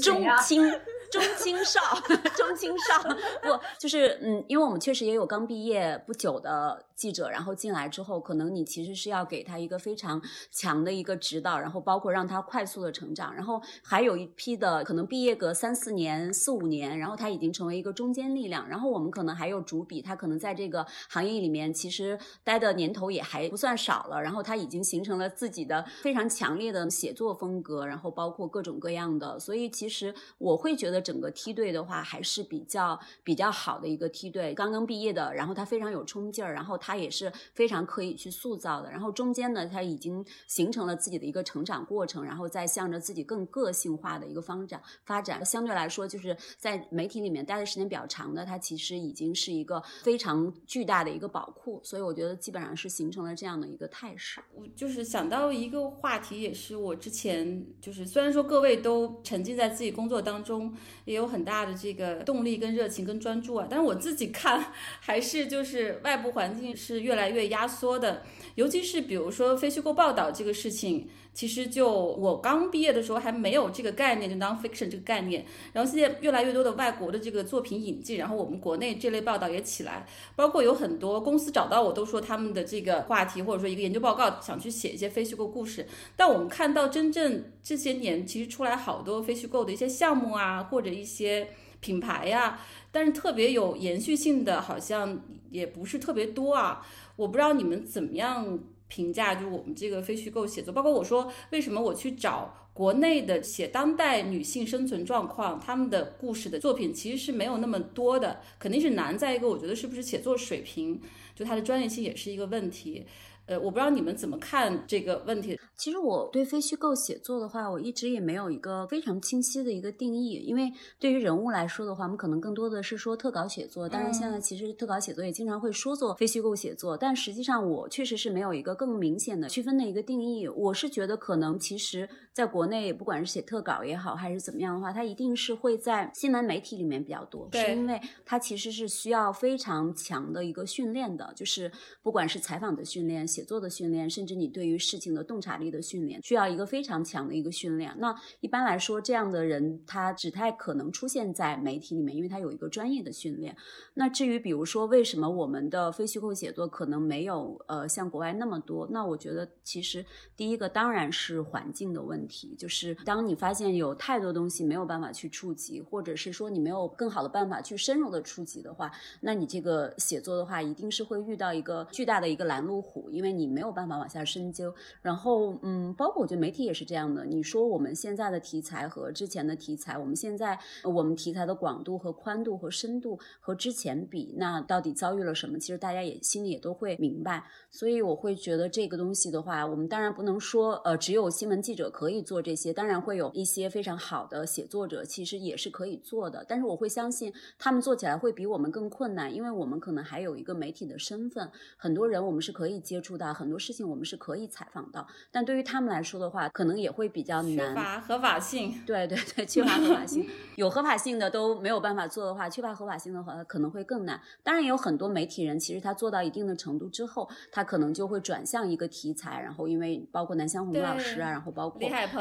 中青。中青少，中青少，不就是嗯，因为我们确实也有刚毕业不久的记者，然后进来之后，可能你其实是要给他一个非常强的一个指导，然后包括让他快速的成长，然后还有一批的可能毕业个三四年、四五年，然后他已经成为一个中坚力量，然后我们可能还有主笔，他可能在这个行业里面其实待的年头也还不算少了，然后他已经形成了自己的非常强烈的写作风格，然后包括各种各样的，所以其实我会觉得。整个梯队的话，还是比较比较好的一个梯队。刚刚毕业的，然后他非常有冲劲儿，然后他它也是非常可以去塑造的。然后中间呢，他已经形成了自己的一个成长过程，然后再向着自己更个性化的一个方展发展。相对来说，就是在媒体里面待的时间比较长的，他其实已经是一个非常巨大的一个宝库。所以我觉得基本上是形成了这样的一个态势。我就是想到一个话题，也是我之前就是虽然说各位都沉浸在自己工作当中，也有很大的这个动力跟热情跟专注啊，但是我自己看还是就是外部环境是越来越压缩的，尤其是比如说非虚构报道这个事情。其实就我刚毕业的时候还没有这个概念，就 nonfiction 这个概念。然后现在越来越多的外国的这个作品引进，然后我们国内这类报道也起来，包括有很多公司找到我都说他们的这个话题或者说一个研究报告想去写一些非虚构故事。但我们看到真正这些年其实出来好多非虚构的一些项目啊，或者一些品牌呀，但是特别有延续性的好像也不是特别多啊。我不知道你们怎么样。评价就我们这个非虚构写作，包括我说为什么我去找国内的写当代女性生存状况，他们的故事的作品其实是没有那么多的，肯定是难再一个，我觉得是不是写作水平，就它的专业性也是一个问题。呃，我不知道你们怎么看这个问题。其实我对非虚构写作的话，我一直也没有一个非常清晰的一个定义。因为对于人物来说的话，我们可能更多的是说特稿写作。当然，现在其实特稿写作也经常会说做非虚构写作，但实际上我确实是没有一个更明显的区分的一个定义。我是觉得可能其实在国内，不管是写特稿也好，还是怎么样的话，它一定是会在新闻媒体里面比较多，是因为它其实是需要非常强的一个训练的，就是不管是采访的训练、写。写作的训练，甚至你对于事情的洞察力的训练，需要一个非常强的一个训练。那一般来说，这样的人他只太可能出现在媒体里面，因为他有一个专业的训练。那至于比如说，为什么我们的非虚构写作可能没有呃像国外那么多？那我觉得其实第一个当然是环境的问题，问题就是当你发现有太多东西没有办法去触及，或者是说你没有更好的办法去深入的触及的话，那你这个写作的话，一定是会遇到一个巨大的一个拦路虎，因为。你没有办法往下深究，然后嗯，包括我觉得媒体也是这样的。你说我们现在的题材和之前的题材，我们现在我们题材的广度和宽度和深度和之前比，那到底遭遇了什么？其实大家也心里也都会明白。所以我会觉得这个东西的话，我们当然不能说呃只有新闻记者可以做这些，当然会有一些非常好的写作者，其实也是可以做的。但是我会相信他们做起来会比我们更困难，因为我们可能还有一个媒体的身份，很多人我们是可以接触到。很多事情我们是可以采访到，但对于他们来说的话，可能也会比较难。缺乏合法性。对对对，缺乏合法性。有合法性的都没有办法做的话，缺乏合法性的话可能会更难。当然，也有很多媒体人，其实他做到一定的程度之后，他可能就会转向一个题材。然后，因为包括南湘红老师啊，然后包括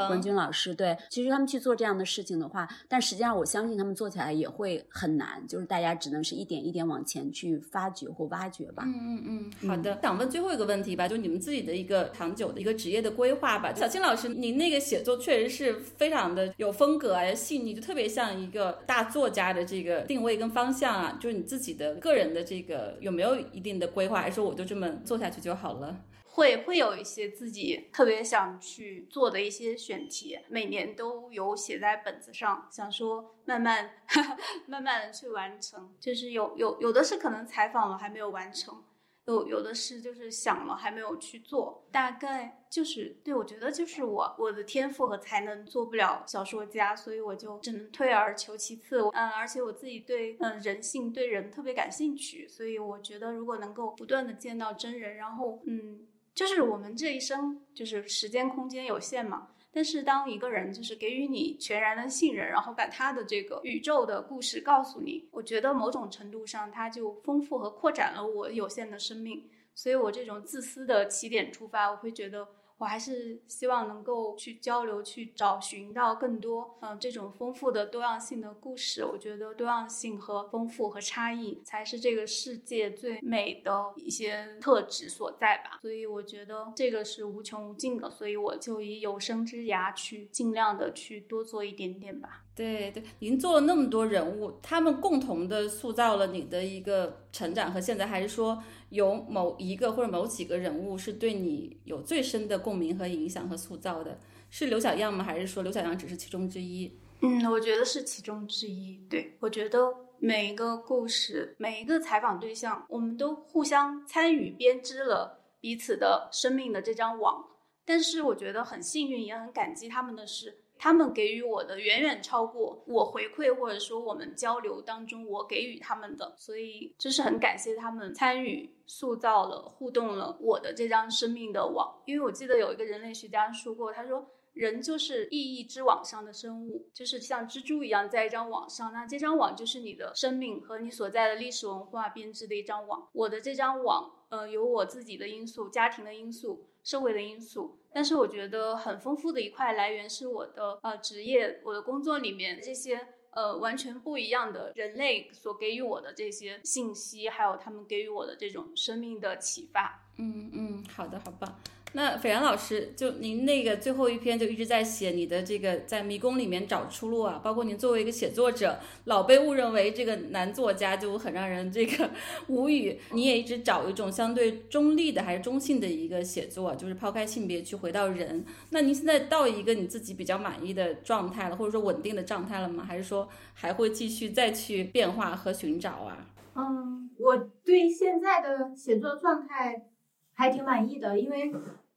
文军老师，对，其实他们去做这样的事情的话，但实际上我相信他们做起来也会很难，就是大家只能是一点一点往前去发掘或挖掘吧。嗯嗯嗯，好的。想问最后一个问题。吧，就你们自己的一个长久的一个职业的规划吧。小青老师，你那个写作确实是非常的有风格啊，细腻，就特别像一个大作家的这个定位跟方向啊。就是你自己的个人的这个有没有一定的规划，还是说我就这么做下去就好了？会会有一些自己特别想去做的一些选题，每年都有写在本子上，想说慢慢 慢慢的去完成。就是有有有的是可能采访了还没有完成。有有的是就是想了还没有去做，大概就是对我觉得就是我我的天赋和才能做不了小说家，所以我就只能退而求其次。嗯，而且我自己对嗯人性对人特别感兴趣，所以我觉得如果能够不断的见到真人，然后嗯，就是我们这一生就是时间空间有限嘛。但是当一个人就是给予你全然的信任，然后把他的这个宇宙的故事告诉你，我觉得某种程度上他就丰富和扩展了我有限的生命。所以我这种自私的起点出发，我会觉得。我还是希望能够去交流，去找寻到更多嗯这种丰富的多样性的故事。我觉得多样性和丰富和差异才是这个世界最美的一些特质所在吧。所以我觉得这个是无穷无尽的。所以我就以有生之涯去尽量的去多做一点点吧。对对，您做了那么多人物，他们共同的塑造了你的一个成长和现在，还是说有某一个或者某几个人物是对你有最深的共鸣和影响和塑造的？是刘小样吗？还是说刘小样只是其中之一？嗯，我觉得是其中之一。对我觉得每一个故事，每一个采访对象，我们都互相参与编织了彼此的生命的这张网。但是我觉得很幸运，也很感激他们的是。他们给予我的远远超过我回馈或者说我们交流当中我给予他们的，所以就是很感谢他们参与塑造了互动了我的这张生命的网。因为我记得有一个人类学家说过，他说人就是意义之网上的生物，就是像蜘蛛一样在一张网上，那这张网就是你的生命和你所在的历史文化编织的一张网。我的这张网，呃，有我自己的因素、家庭的因素、社会的因素。但是我觉得很丰富的一块来源是我的呃职业，我的工作里面这些呃完全不一样的人类所给予我的这些信息，还有他们给予我的这种生命的启发。嗯嗯，好的，好棒。那斐然老师，就您那个最后一篇就一直在写你的这个在迷宫里面找出路啊，包括您作为一个写作者，老被误认为这个男作家，就很让人这个 无语。你也一直找一种相对中立的还是中性的一个写作，就是抛开性别去回到人。那您现在到一个你自己比较满意的状态了，或者说稳定的状态了吗？还是说还会继续再去变化和寻找啊？嗯，我对现在的写作状态还挺满意的，因为。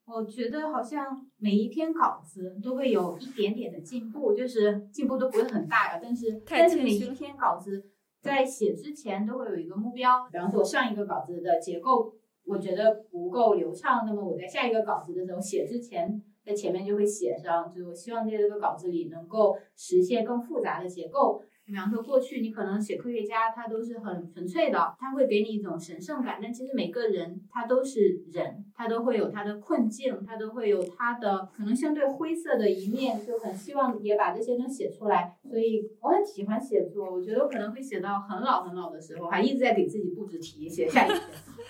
我觉得好像每一篇稿子都会有一点点的进步，就是进步都不会很大呀，但是但是每一篇稿子在写之前都会有一个目标。比方说，我上一个稿子的结构我觉得不够流畅，那么我在下一个稿子的时候写之前，在前面就会写上，就我希望在这个稿子里能够实现更复杂的结构。比方说，过去你可能写科学家，他都是很纯粹的，他会给你一种神圣感。但其实每个人他都是人，他都会有他的困境，他都会有他的可能相对灰色的一面，就很希望也把这些能写出来。所以我很喜欢写作，我觉得我可能会写到很老很老的时候，还一直在给自己布置题，写下一篇，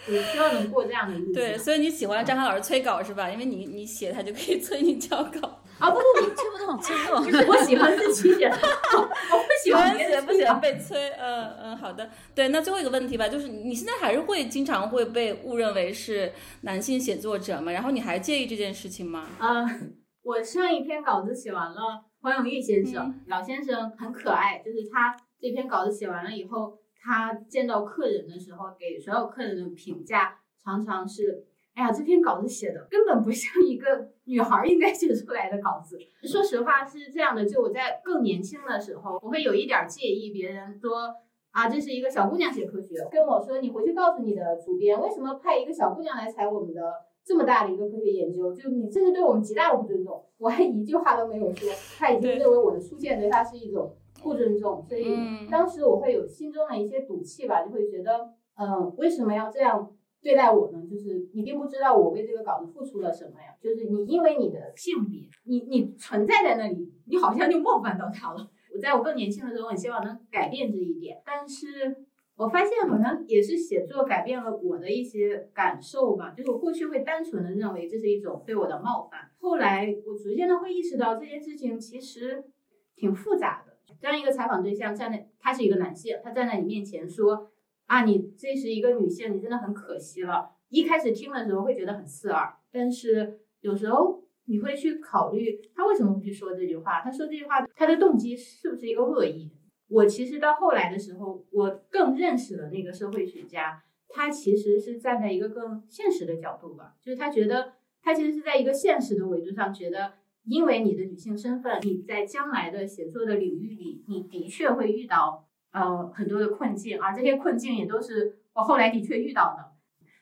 我希望能过这样的日子。对，所以你喜欢张翰老师催稿是吧？因为你你写，他就可以催你交稿。啊不不不，催不动，催不动。我喜欢自己写，我不喜欢写，不喜欢被催。嗯嗯，好的。对，那最后一个问题吧，就是你现在还是会经常会被误认为是男性写作者吗？然后你还介意这件事情吗？啊，我上一篇稿子写完了，黄永玉先生，老先生很可爱，就是他这篇稿子写完了以后，他见到客人的时候，给所有客人的评价常常是。哎呀，这篇稿子写的根本不像一个 女孩应该写出来的稿子。说实话是这样的，就我在更年轻的时候，我会有一点介意别人说啊，这是一个小姑娘写科学，跟我说你回去告诉你的主编，为什么派一个小姑娘来采我们的这么大的一个科学研究，就你这是对我们极大的不尊重。我还一句话都没有说，他已经认为我的出现对他是一种不尊重，所以当时我会有心中的一些赌气吧，就会觉得，嗯，为什么要这样？对待我呢，就是你并不知道我为这个稿子付出了什么呀。就是你因为你的性别，你你存在在那里，你好像就冒犯到他了。我在我更年轻的时候，很希望能改变这一点，但是我发现好像也是写作改变了我的一些感受吧。就是我过去会单纯的认为这是一种对我的冒犯，后来我逐渐的会意识到这件事情其实挺复杂的。当一个采访对象站在，他是一个男性，他站在你面前说。啊，你这是一个女性，你真的很可惜了。一开始听的时候会觉得很刺耳，但是有时候你会去考虑他为什么会去说这句话。他说这句话，他的动机是不是一个恶意？我其实到后来的时候，我更认识了那个社会学家，他其实是站在一个更现实的角度吧，就是他觉得他其实是在一个现实的维度上，觉得因为你的女性身份，你在将来的写作的领域里，你的确会遇到。呃，很多的困境啊，这些困境也都是我后来的确遇到的。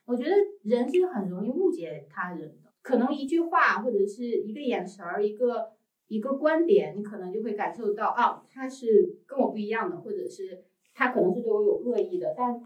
我觉得人是很容易误解他人的，可能一句话或者是一个眼神儿，一个一个观点，你可能就会感受到啊，他是跟我不一样的，或者是他可能是对我有恶意的。但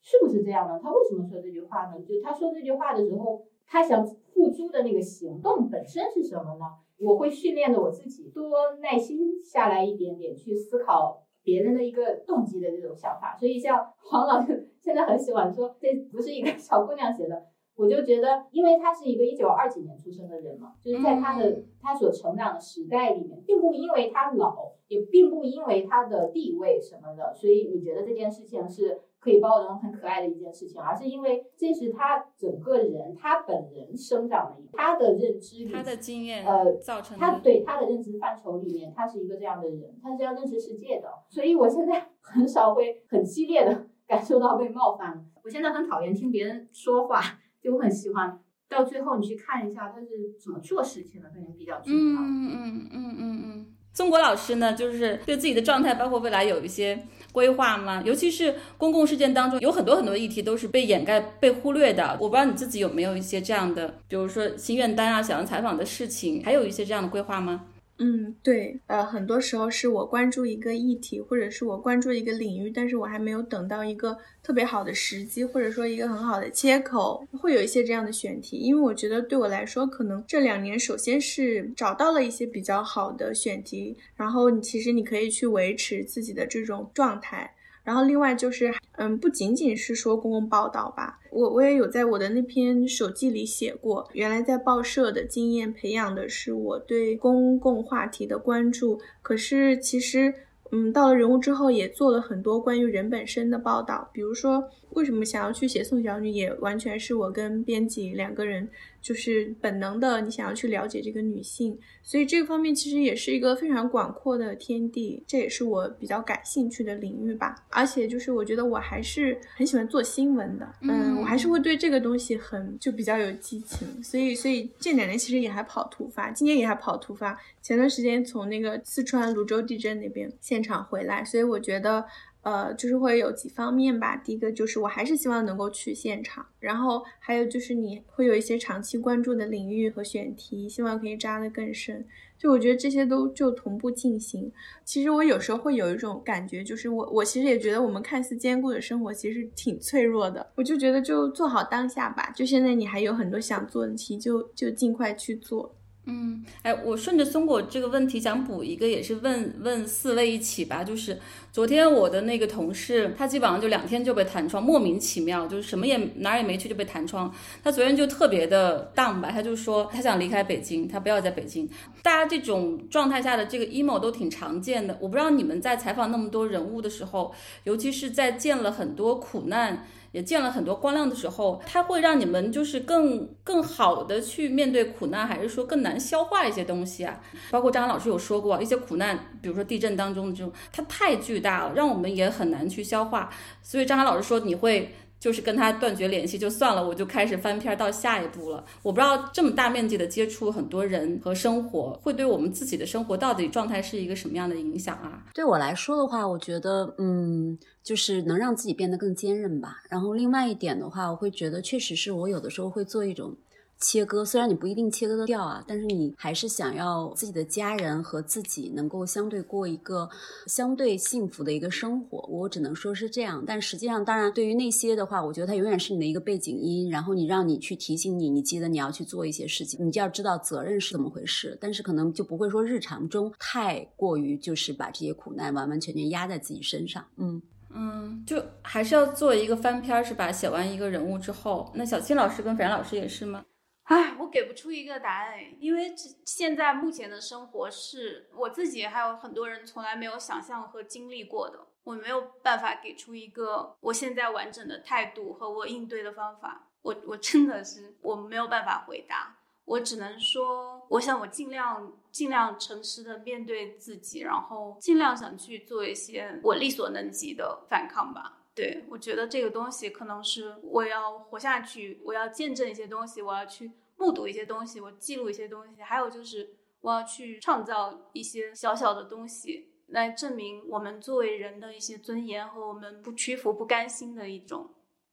是不是这样呢？他为什么说这句话呢？就他说这句话的时候，他想付诸的那个行动本身是什么呢？我会训练的我自己多耐心下来一点点去思考。别人的一个动机的这种想法，所以像黄老师现在很喜欢说这不是一个小姑娘写的，我就觉得，因为他是一个一九二几年出生的人嘛，就是在他的他所成长的时代里面，并不因为他老，也并不因为他的地位什么的，所以你觉得这件事情是可以包容、很可爱的一件事情，而是因为这是他整个人他本人生长的他的认知里，他的经验呃造成他。对他的认知范畴里面，他是一个这样的人，他是这样认识世界的，所以我现在 很少会很激烈的 感受到被冒犯。我现在很讨厌听别人说话，就我很喜欢到最后你去看一下他是怎么做事情的，可能比较重要。嗯嗯嗯嗯嗯。宋国老师呢，就是对自己的状态，包括未来有一些规划吗？尤其是公共事件当中，有很多很多议题都是被掩盖、被忽略的。我不知道你自己有没有一些这样的，比如说心愿单啊、想要采访的事情，还有一些这样的规划吗？嗯，对，呃，很多时候是我关注一个议题，或者是我关注一个领域，但是我还没有等到一个特别好的时机，或者说一个很好的切口，会有一些这样的选题。因为我觉得对我来说，可能这两年首先是找到了一些比较好的选题，然后你其实你可以去维持自己的这种状态。然后另外就是，嗯，不仅仅是说公共报道吧，我我也有在我的那篇手记里写过，原来在报社的经验培养的是我对公共话题的关注，可是其实。嗯，到了人物之后，也做了很多关于人本身的报道，比如说为什么想要去写宋小女，也完全是我跟编辑两个人就是本能的，你想要去了解这个女性，所以这个方面其实也是一个非常广阔的天地，这也是我比较感兴趣的领域吧。而且就是我觉得我还是很喜欢做新闻的，嗯，我还是会对这个东西很就比较有激情，所以所以这两年其实也还跑突发，今年也还跑突发，前段时间从那个四川泸州地震那边现场回来，所以我觉得。呃，就是会有几方面吧。第一个就是我还是希望能够去现场，然后还有就是你会有一些长期关注的领域和选题，希望可以扎得更深。就我觉得这些都就同步进行。其实我有时候会有一种感觉，就是我我其实也觉得我们看似坚固的生活其实挺脆弱的。我就觉得就做好当下吧。就现在你还有很多想做的题，就就尽快去做。嗯，哎，我顺着松果这个问题想补一个，也是问问四位一起吧。就是昨天我的那个同事，他基本上就两天就被弹窗，莫名其妙，就是什么也哪儿也没去就被弹窗。他昨天就特别的荡吧，他就说他想离开北京，他不要在北京。大家这种状态下的这个 emo 都挺常见的。我不知道你们在采访那么多人物的时候，尤其是在见了很多苦难。也见了很多光亮的时候，它会让你们就是更更好的去面对苦难，还是说更难消化一些东西啊？包括张涵老师有说过，一些苦难，比如说地震当中的这种，它太巨大了，让我们也很难去消化。所以张涵老师说你会。就是跟他断绝联系就算了，我就开始翻篇到下一步了。我不知道这么大面积的接触很多人和生活，会对我们自己的生活到底状态是一个什么样的影响啊？对我来说的话，我觉得，嗯，就是能让自己变得更坚韧吧。然后另外一点的话，我会觉得，确实是我有的时候会做一种。切割虽然你不一定切割得掉啊，但是你还是想要自己的家人和自己能够相对过一个相对幸福的一个生活。我只能说是这样，但实际上，当然对于那些的话，我觉得它永远是你的一个背景音，然后你让你去提醒你，你记得你要去做一些事情，你就要知道责任是怎么回事。但是可能就不会说日常中太过于就是把这些苦难完完全全压在自己身上。嗯嗯，就还是要做一个翻篇是吧？写完一个人物之后，那小青老师跟斐然老师也是吗？唉，我给不出一个答案，因为这现在目前的生活是我自己还有很多人从来没有想象和经历过的，我没有办法给出一个我现在完整的态度和我应对的方法，我我真的是我没有办法回答，我只能说，我想我尽量尽量诚实的面对自己，然后尽量想去做一些我力所能及的反抗吧。对，我觉得这个东西可能是我要活下去，我要见证一些东西，我要去目睹一些东西，我记录一些东西，还有就是我要去创造一些小小的东西，来证明我们作为人的一些尊严和我们不屈服、不甘心的一种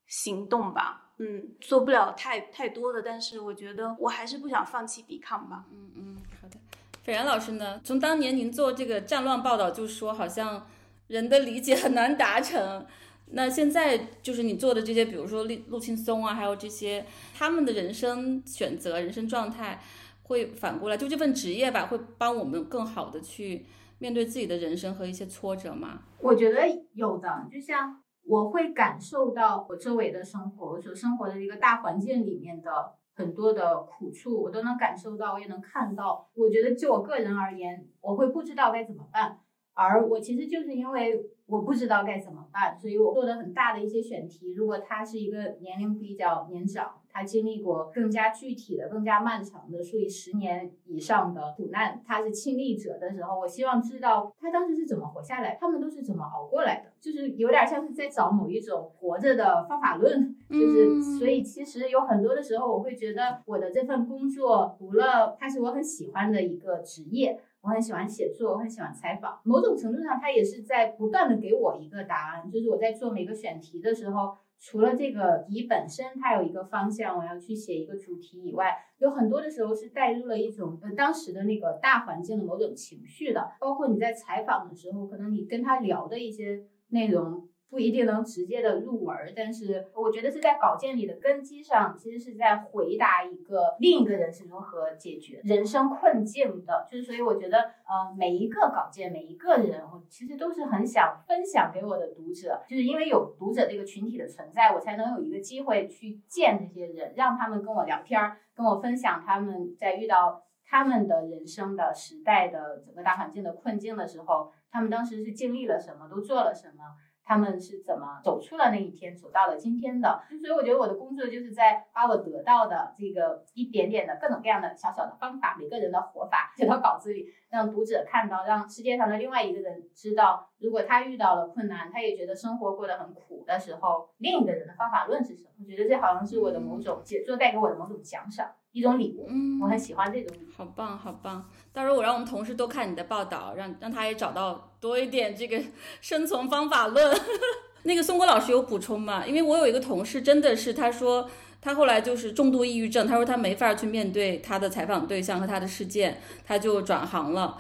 行动吧。嗯，做不了太太多的，但是我觉得我还是不想放弃抵抗吧。嗯嗯，好的。斐然老师呢？从当年您做这个战乱报道，就说好像人的理解很难达成。那现在就是你做的这些，比如说陆陆青松啊，还有这些他们的人生选择、人生状态，会反过来就这份职业吧，会帮我们更好的去面对自己的人生和一些挫折吗？我觉得有的，就像我会感受到我周围的生活，我所生活的一个大环境里面的很多的苦处，我都能感受到，我也能看到。我觉得就我个人而言，我会不知道该怎么办，而我其实就是因为我不知道该怎么办，所以我做的很大的一些选题。如果他是一个年龄比较年长。他经历过更加具体的、更加漫长的数以十年以上的苦难，他是亲历者的时候，我希望知道他当时是怎么活下来，他们都是怎么熬过来的，就是有点像是在找某一种活着的方法论，就是所以其实有很多的时候，我会觉得我的这份工作，除了它是我很喜欢的一个职业，我很喜欢写作，我很喜欢采访，某种程度上，他也是在不断的给我一个答案，就是我在做每个选题的时候。除了这个题本身，它有一个方向，我要去写一个主题以外，有很多的时候是带入了一种呃当时的那个大环境的某种情绪的，包括你在采访的时候，可能你跟他聊的一些内容。不一定能直接的入门，但是我觉得是在稿件里的根基上，其实是在回答一个另一个人是如何解决人生困境的。就是所以我觉得，呃，每一个稿件，每一个人，我其实都是很想分享给我的读者，就是因为有读者这个群体的存在，我才能有一个机会去见这些人，让他们跟我聊天儿，跟我分享他们在遇到他们的人生的时代的整个大环境的困境的时候，他们当时是经历了什么，都做了什么。他们是怎么走出了那一天，走到了今天的？所以我觉得我的工作就是在把我得到的这个一点点的各种各样的小小的方法，每个人的活法写到稿子里，让读者看到，让世界上的另外一个人知道，如果他遇到了困难，他也觉得生活过得很苦的时候，另一个人的方法论是什么？我觉得这好像是我的某种写作带给我的某种奖赏。一种礼物，嗯，我很喜欢这种。好棒，好棒！到时候我让我们同事多看你的报道，让让他也找到多一点这个 生存方法论。那个松果老师有补充吗？因为我有一个同事，真的是他说他后来就是重度抑郁症，他说他没法去面对他的采访对象和他的事件，他就转行了。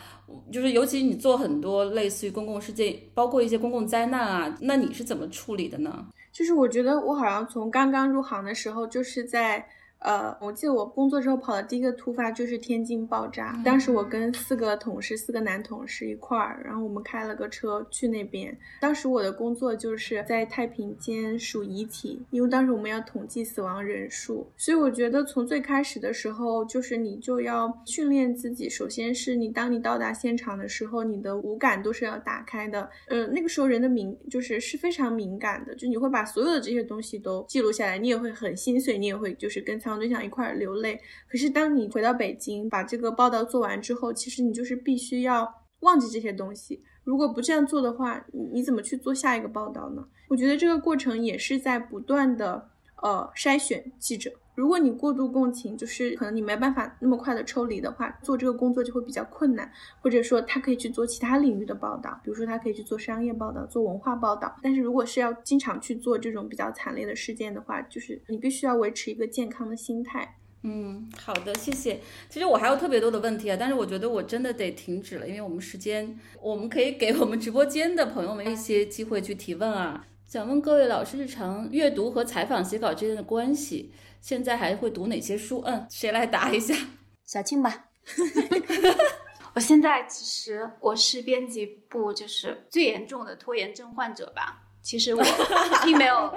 就是尤其你做很多类似于公共事件，包括一些公共灾难啊，那你是怎么处理的呢？就是我觉得我好像从刚刚入行的时候，就是在。呃，我记得我工作之后跑的第一个突发就是天津爆炸。当时我跟四个同事，四个男同事一块儿，然后我们开了个车去那边。当时我的工作就是在太平间数遗体，因为当时我们要统计死亡人数。所以我觉得从最开始的时候，就是你就要训练自己。首先是你当你到达现场的时候，你的五感都是要打开的。呃，那个时候人的敏就是是非常敏感的，就你会把所有的这些东西都记录下来，你也会很心碎，你也会就是跟仓。对象一块流泪，可是当你回到北京把这个报道做完之后，其实你就是必须要忘记这些东西。如果不这样做的话，你怎么去做下一个报道呢？我觉得这个过程也是在不断的呃筛选记者。如果你过度共情，就是可能你没办法那么快的抽离的话，做这个工作就会比较困难。或者说，他可以去做其他领域的报道，比如说他可以去做商业报道、做文化报道。但是如果是要经常去做这种比较惨烈的事件的话，就是你必须要维持一个健康的心态。嗯，好的，谢谢。其实我还有特别多的问题啊，但是我觉得我真的得停止了，因为我们时间，我们可以给我们直播间的朋友们一些机会去提问啊。想问各位老师，日常阅读和采访写稿之间的关系？现在还会读哪些书？嗯，谁来答一下？小庆吧。我现在其实我是编辑部就是最严重的拖延症患者吧。其实我 并没有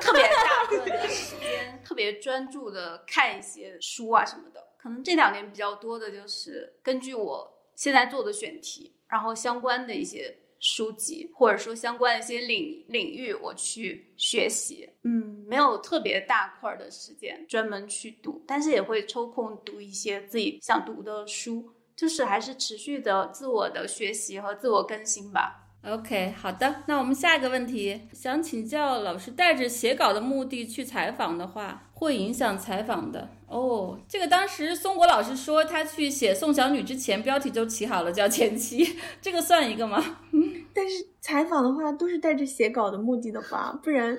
特别大段的时间，特别专注的看一些书啊什么的。可能这两年比较多的就是根据我现在做的选题，然后相关的一些。书籍或者说相关的一些领领域，我去学习，嗯，没有特别大块的时间专门去读，但是也会抽空读一些自己想读的书，就是还是持续的自我的学习和自我更新吧。OK，好的，那我们下一个问题，想请教老师，带着写稿的目的去采访的话，会影响采访的哦。这个当时松果老师说他去写宋小女之前，标题就起好了，叫前妻，这个算一个吗？但是采访的话都是带着写稿的目的的吧，不然，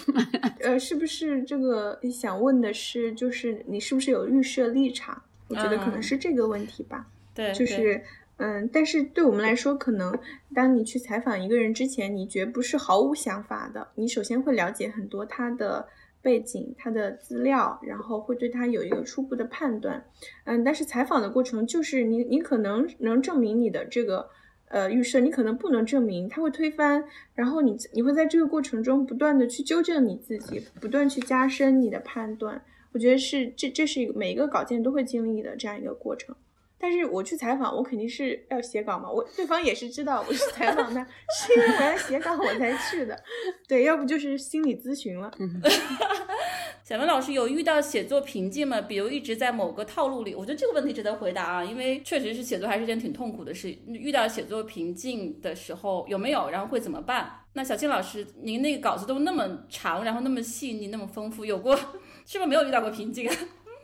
呃，是不是这个想问的是，就是你是不是有预设立场？我觉得可能是这个问题吧。对，就是。嗯，但是对我们来说，可能当你去采访一个人之前，你绝不是毫无想法的。你首先会了解很多他的背景、他的资料，然后会对他有一个初步的判断。嗯，但是采访的过程就是你，你可能能证明你的这个呃预设，你可能不能证明，他会推翻，然后你你会在这个过程中不断的去纠正你自己，不断去加深你的判断。我觉得是这这是一个每一个稿件都会经历的这样一个过程。但是我去采访，我肯定是要写稿嘛，我对方也是知道我是采访他，是因为我要写稿我才去的，对，要不就是心理咨询了。小文老师有遇到写作瓶颈吗？比如一直在某个套路里，我觉得这个问题值得回答啊，因为确实是写作还是件挺痛苦的事。遇到写作瓶颈的时候有没有？然后会怎么办？那小青老师，您那个稿子都那么长，然后那么细腻，那么丰富，有过 是不是没有遇到过瓶颈？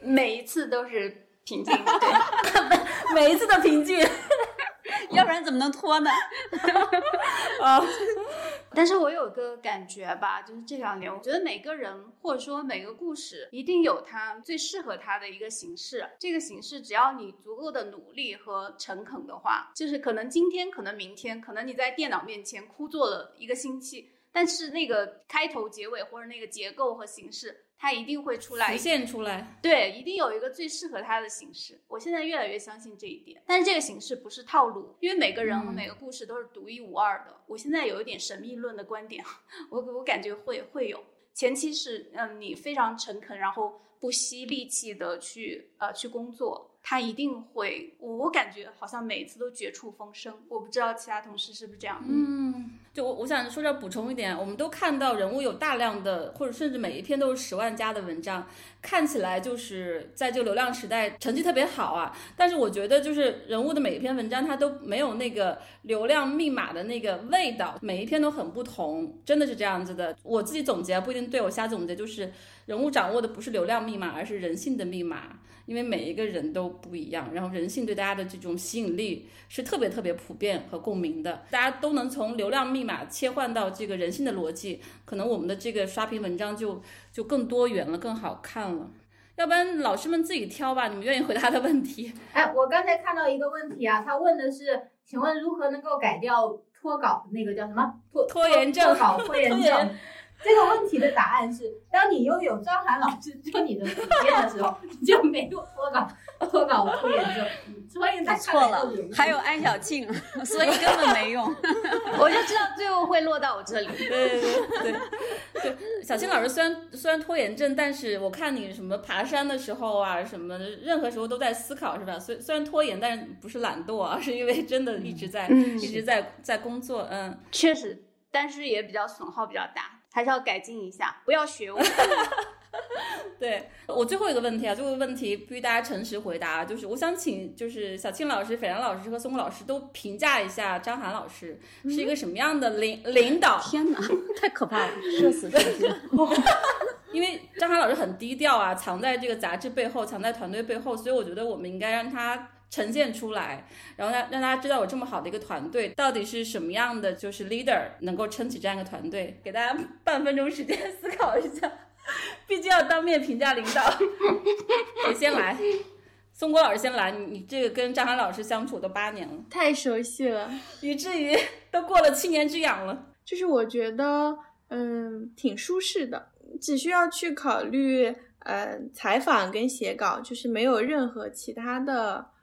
每一次都是瓶颈，对，每一次的平静，要不然怎么能拖呢？啊。但是我有个感觉吧，就是这两年，我觉得每个人或者说每个故事一定有它最适合它的一个形式。这个形式，只要你足够的努力和诚恳的话，就是可能今天，可能明天，可能你在电脑面前枯坐了一个星期，但是那个开头、结尾或者那个结构和形式。它一定会出来，浮现出来。对，一定有一个最适合它的形式。我现在越来越相信这一点。但是这个形式不是套路，因为每个人和每个故事都是独一无二的。我现在有一点神秘论的观点，我我感觉会会有。前期是，嗯，你非常诚恳，然后不惜力气的去呃去工作。他一定会，我感觉好像每次都绝处逢生。我不知道其他同事是不是这样。嗯，就我我想说这补充一点，我们都看到人物有大量的，或者甚至每一篇都是十万加的文章，看起来就是在这个流量时代成绩特别好啊。但是我觉得就是人物的每一篇文章，它都没有那个流量密码的那个味道，每一篇都很不同，真的是这样子的。我自己总结不一定对，我瞎总结就是人物掌握的不是流量密码，而是人性的密码。因为每一个人都不一样，然后人性对大家的这种吸引力是特别特别普遍和共鸣的，大家都能从流量密码切换到这个人性的逻辑，可能我们的这个刷屏文章就就更多元了，更好看了。要不然老师们自己挑吧，你们愿意回答的问题？哎，我刚才看到一个问题啊，他问的是，请问如何能够改掉脱稿那个叫什么拖拖延症？脱稿拖延症。这个问题的答案是：当你拥有张涵老师做你的主编的时候，你就没有脱稿、脱稿拖延症。所以他错了，还有安小庆，所以根本没用。我就知道最后会落到我这里。对对对对，小庆老师虽然虽然拖延症，但是我看你什么爬山的时候啊，什么任何时候都在思考，是吧？虽虽然拖延，但是不是懒惰啊，是因为真的一直在一直在在工作。嗯，确实，但是也比较损耗比较大。还是要改进一下，不要学我。对我最后一个问题啊，最后一个问题必须大家诚实回答，就是我想请就是小庆老师、斐然老师和松木老师都评价一下张涵老师是一个什么样的领领导。天哪，太可怕了，社死社死。因为张涵老师很低调啊，藏在这个杂志背后，藏在团队背后，所以我觉得我们应该让他。呈现出来，然后让让大家知道我这么好的一个团队，到底是什么样的，就是 leader 能够撑起这样一个团队。给大家半分钟时间思考一下，毕竟要当面评价领导。谁 先来？松果老师先来。你你这个跟张涵老师相处都八年了，太熟悉了，以至于都过了七年之痒了。就是我觉得，嗯，挺舒适的，只需要去考虑，呃，采访跟写稿，就是没有任何其他的。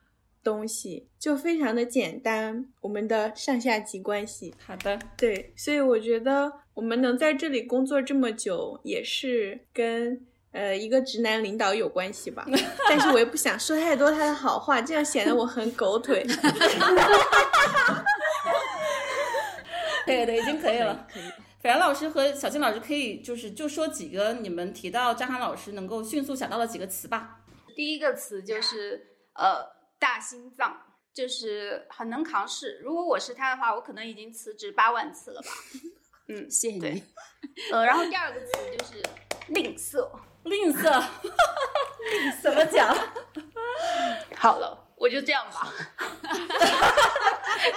东西就非常的简单，我们的上下级关系。好的，对，所以我觉得我们能在这里工作这么久，也是跟呃一个直男领导有关系吧。但是我也不想说太多他的好话，这样显得我很狗腿。对对，已经可以了。可以，斐然老师和小金老师可以就是就说几个你们提到张涵老师能够迅速想到的几个词吧。第一个词就是呃。大心脏就是很能扛事。如果我是他的话，我可能已经辞职八万次了吧。嗯，谢谢你。呃，然后第二个词就是吝啬，吝啬，怎么讲？好了，我就这样吧。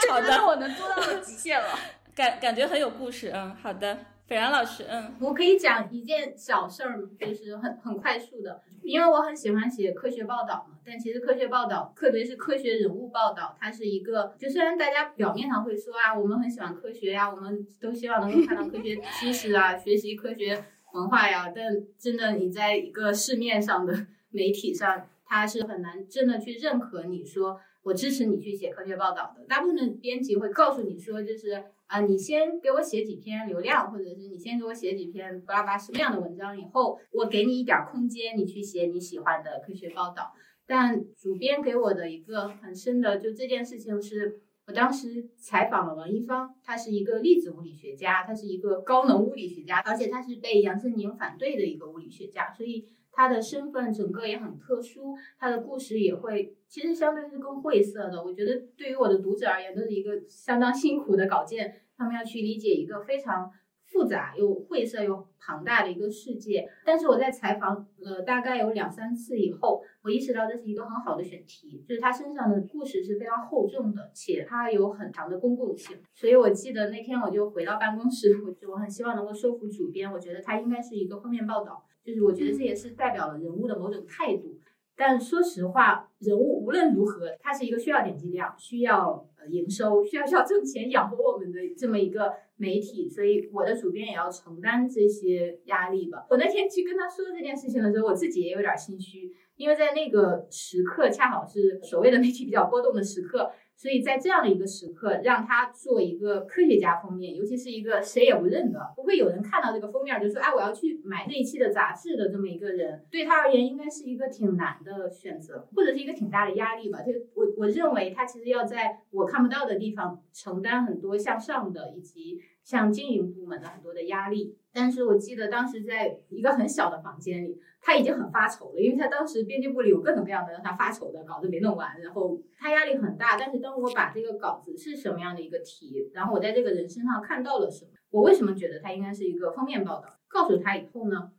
好的，我能做到的极限了。感感觉很有故事。嗯，好的。斐然老师，嗯，我可以讲一件小事儿，就是很很快速的，因为我很喜欢写科学报道嘛。但其实科学报道，特别是科学人物报道，它是一个，就虽然大家表面上会说啊，我们很喜欢科学呀，我们都希望能够看到科学知识啊，学习科学文化呀，但真的你在一个市面上的媒体上，它是很难真的去认可你说。我支持你去写科学报道的。大部分的编辑会告诉你说，就是啊，你先给我写几篇流量，或者是你先给我写几篇巴拉巴什么样的文章，以后我给你一点空间，你去写你喜欢的科学报道。但主编给我的一个很深的就这件事情是。我当时采访了王一芳，他是一个粒子物理学家，他是一个高能物理学家，而且他是被杨振宁反对的一个物理学家，所以他的身份整个也很特殊，他的故事也会其实相对是更晦涩的。我觉得对于我的读者而言，都是一个相当辛苦的稿件，他们要去理解一个非常。复杂又晦涩又庞大的一个世界，但是我在采访了大概有两三次以后，我意识到这是一个很好的选题，就是他身上的故事是非常厚重的，且他有很强的公共性。所以我记得那天我就回到办公室，我就我很希望能够说服主编，我觉得他应该是一个封面报道，就是我觉得这也是代表了人物的某种态度。但说实话，人物无论如何，他是一个需要点击量、需要呃营收、需要需要挣钱养活我们的这么一个媒体，所以我的主编也要承担这些压力吧。我那天去跟他说这件事情的时候，我自己也有点心虚，因为在那个时刻恰好是所谓的媒体比较波动的时刻。所以在这样的一个时刻，让他做一个科学家封面，尤其是一个谁也不认得，不会有人看到这个封面就说，哎，我要去买这一期的杂志的这么一个人，对他而言应该是一个挺难的选择，或者是一个挺大的压力吧。就我我认为他其实要在我看不到的地方承担很多向上的以及。像经营部门的很多的压力，但是我记得当时在一个很小的房间里，他已经很发愁了，因为他当时编辑部里有各种各样的让他发愁的稿子没弄完，然后他压力很大。但是当我把这个稿子是什么样的一个题，然后我在这个人身上看到了什么，我为什么觉得他应该是一个封面报道，告诉他以后呢，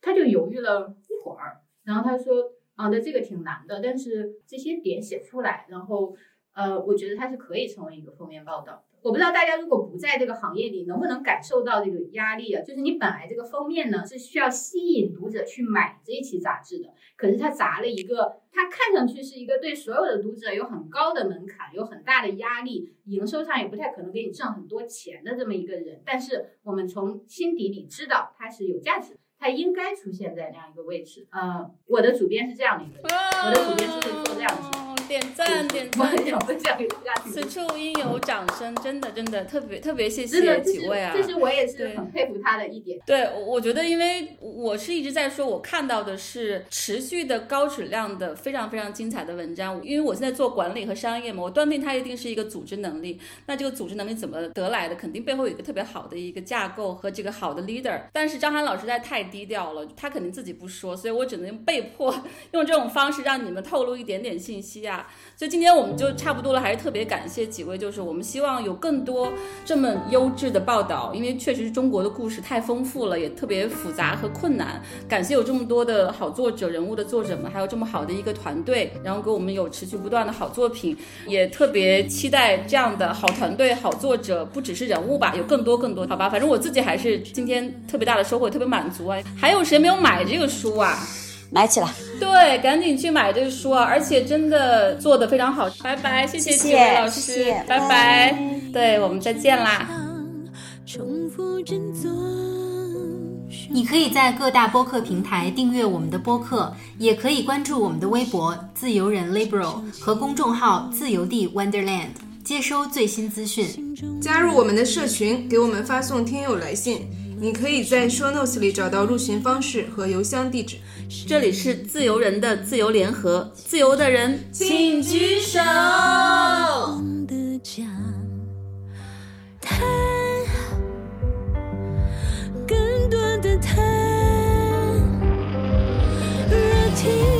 他就犹豫了一会儿，然后他说啊，那这个挺难的，但是这些点写出来，然后呃，我觉得他是可以成为一个封面报道。我不知道大家如果不在这个行业里，能不能感受到这个压力啊？就是你本来这个封面呢是需要吸引读者去买这一期杂志的，可是他砸了一个，他看上去是一个对所有的读者有很高的门槛、有很大的压力，营收上也不太可能给你挣很多钱的这么一个人。但是我们从心底里知道他是有价值，他应该出现在那样一个位置。呃，我的主编是这样的一个人，我的主编是会做这样的事情。点赞点赞，分享给大家。此处应有掌声，真的真的特别特别谢谢几位啊！这是我也是很佩服他的一点。对，我觉得因为我是一直在说，我看到的是持续的高质量的非常非常精彩的文章。因为我现在做管理和商业嘛，我断定它一定是一个组织能力。那这个组织能力怎么得来的？肯定背后有一个特别好的一个架构和这个好的 leader。但是张涵老师在太低调了，他肯定自己不说，所以我只能被迫用这种方式让你们透露一点点信息啊。所以今天我们就差不多了，还是特别感谢几位，就是我们希望有更多这么优质的报道，因为确实是中国的故事太丰富了，也特别复杂和困难。感谢有这么多的好作者、人物的作者们，还有这么好的一个团队，然后给我们有持续不断的好作品，也特别期待这样的好团队、好作者，不只是人物吧，有更多更多，好吧？反正我自己还是今天特别大的收获，特别满足啊！还有谁没有买这个书啊？买起来，对，赶紧去买这个书啊！而且真的做的非常好，拜拜，谢谢几位老师，拜拜，对我们再见啦。你可以在各大播客平台订阅我们的播客，也可以关注我们的微博“自由人 Liberal” 和公众号“自由地 Wonderland”，接收最新资讯。加入我们的社群，给我们发送听友来信。你可以在 show notes 里找到入群方式和邮箱地址。这里是自由人的自由联合自由的人请举手。更多的他热情。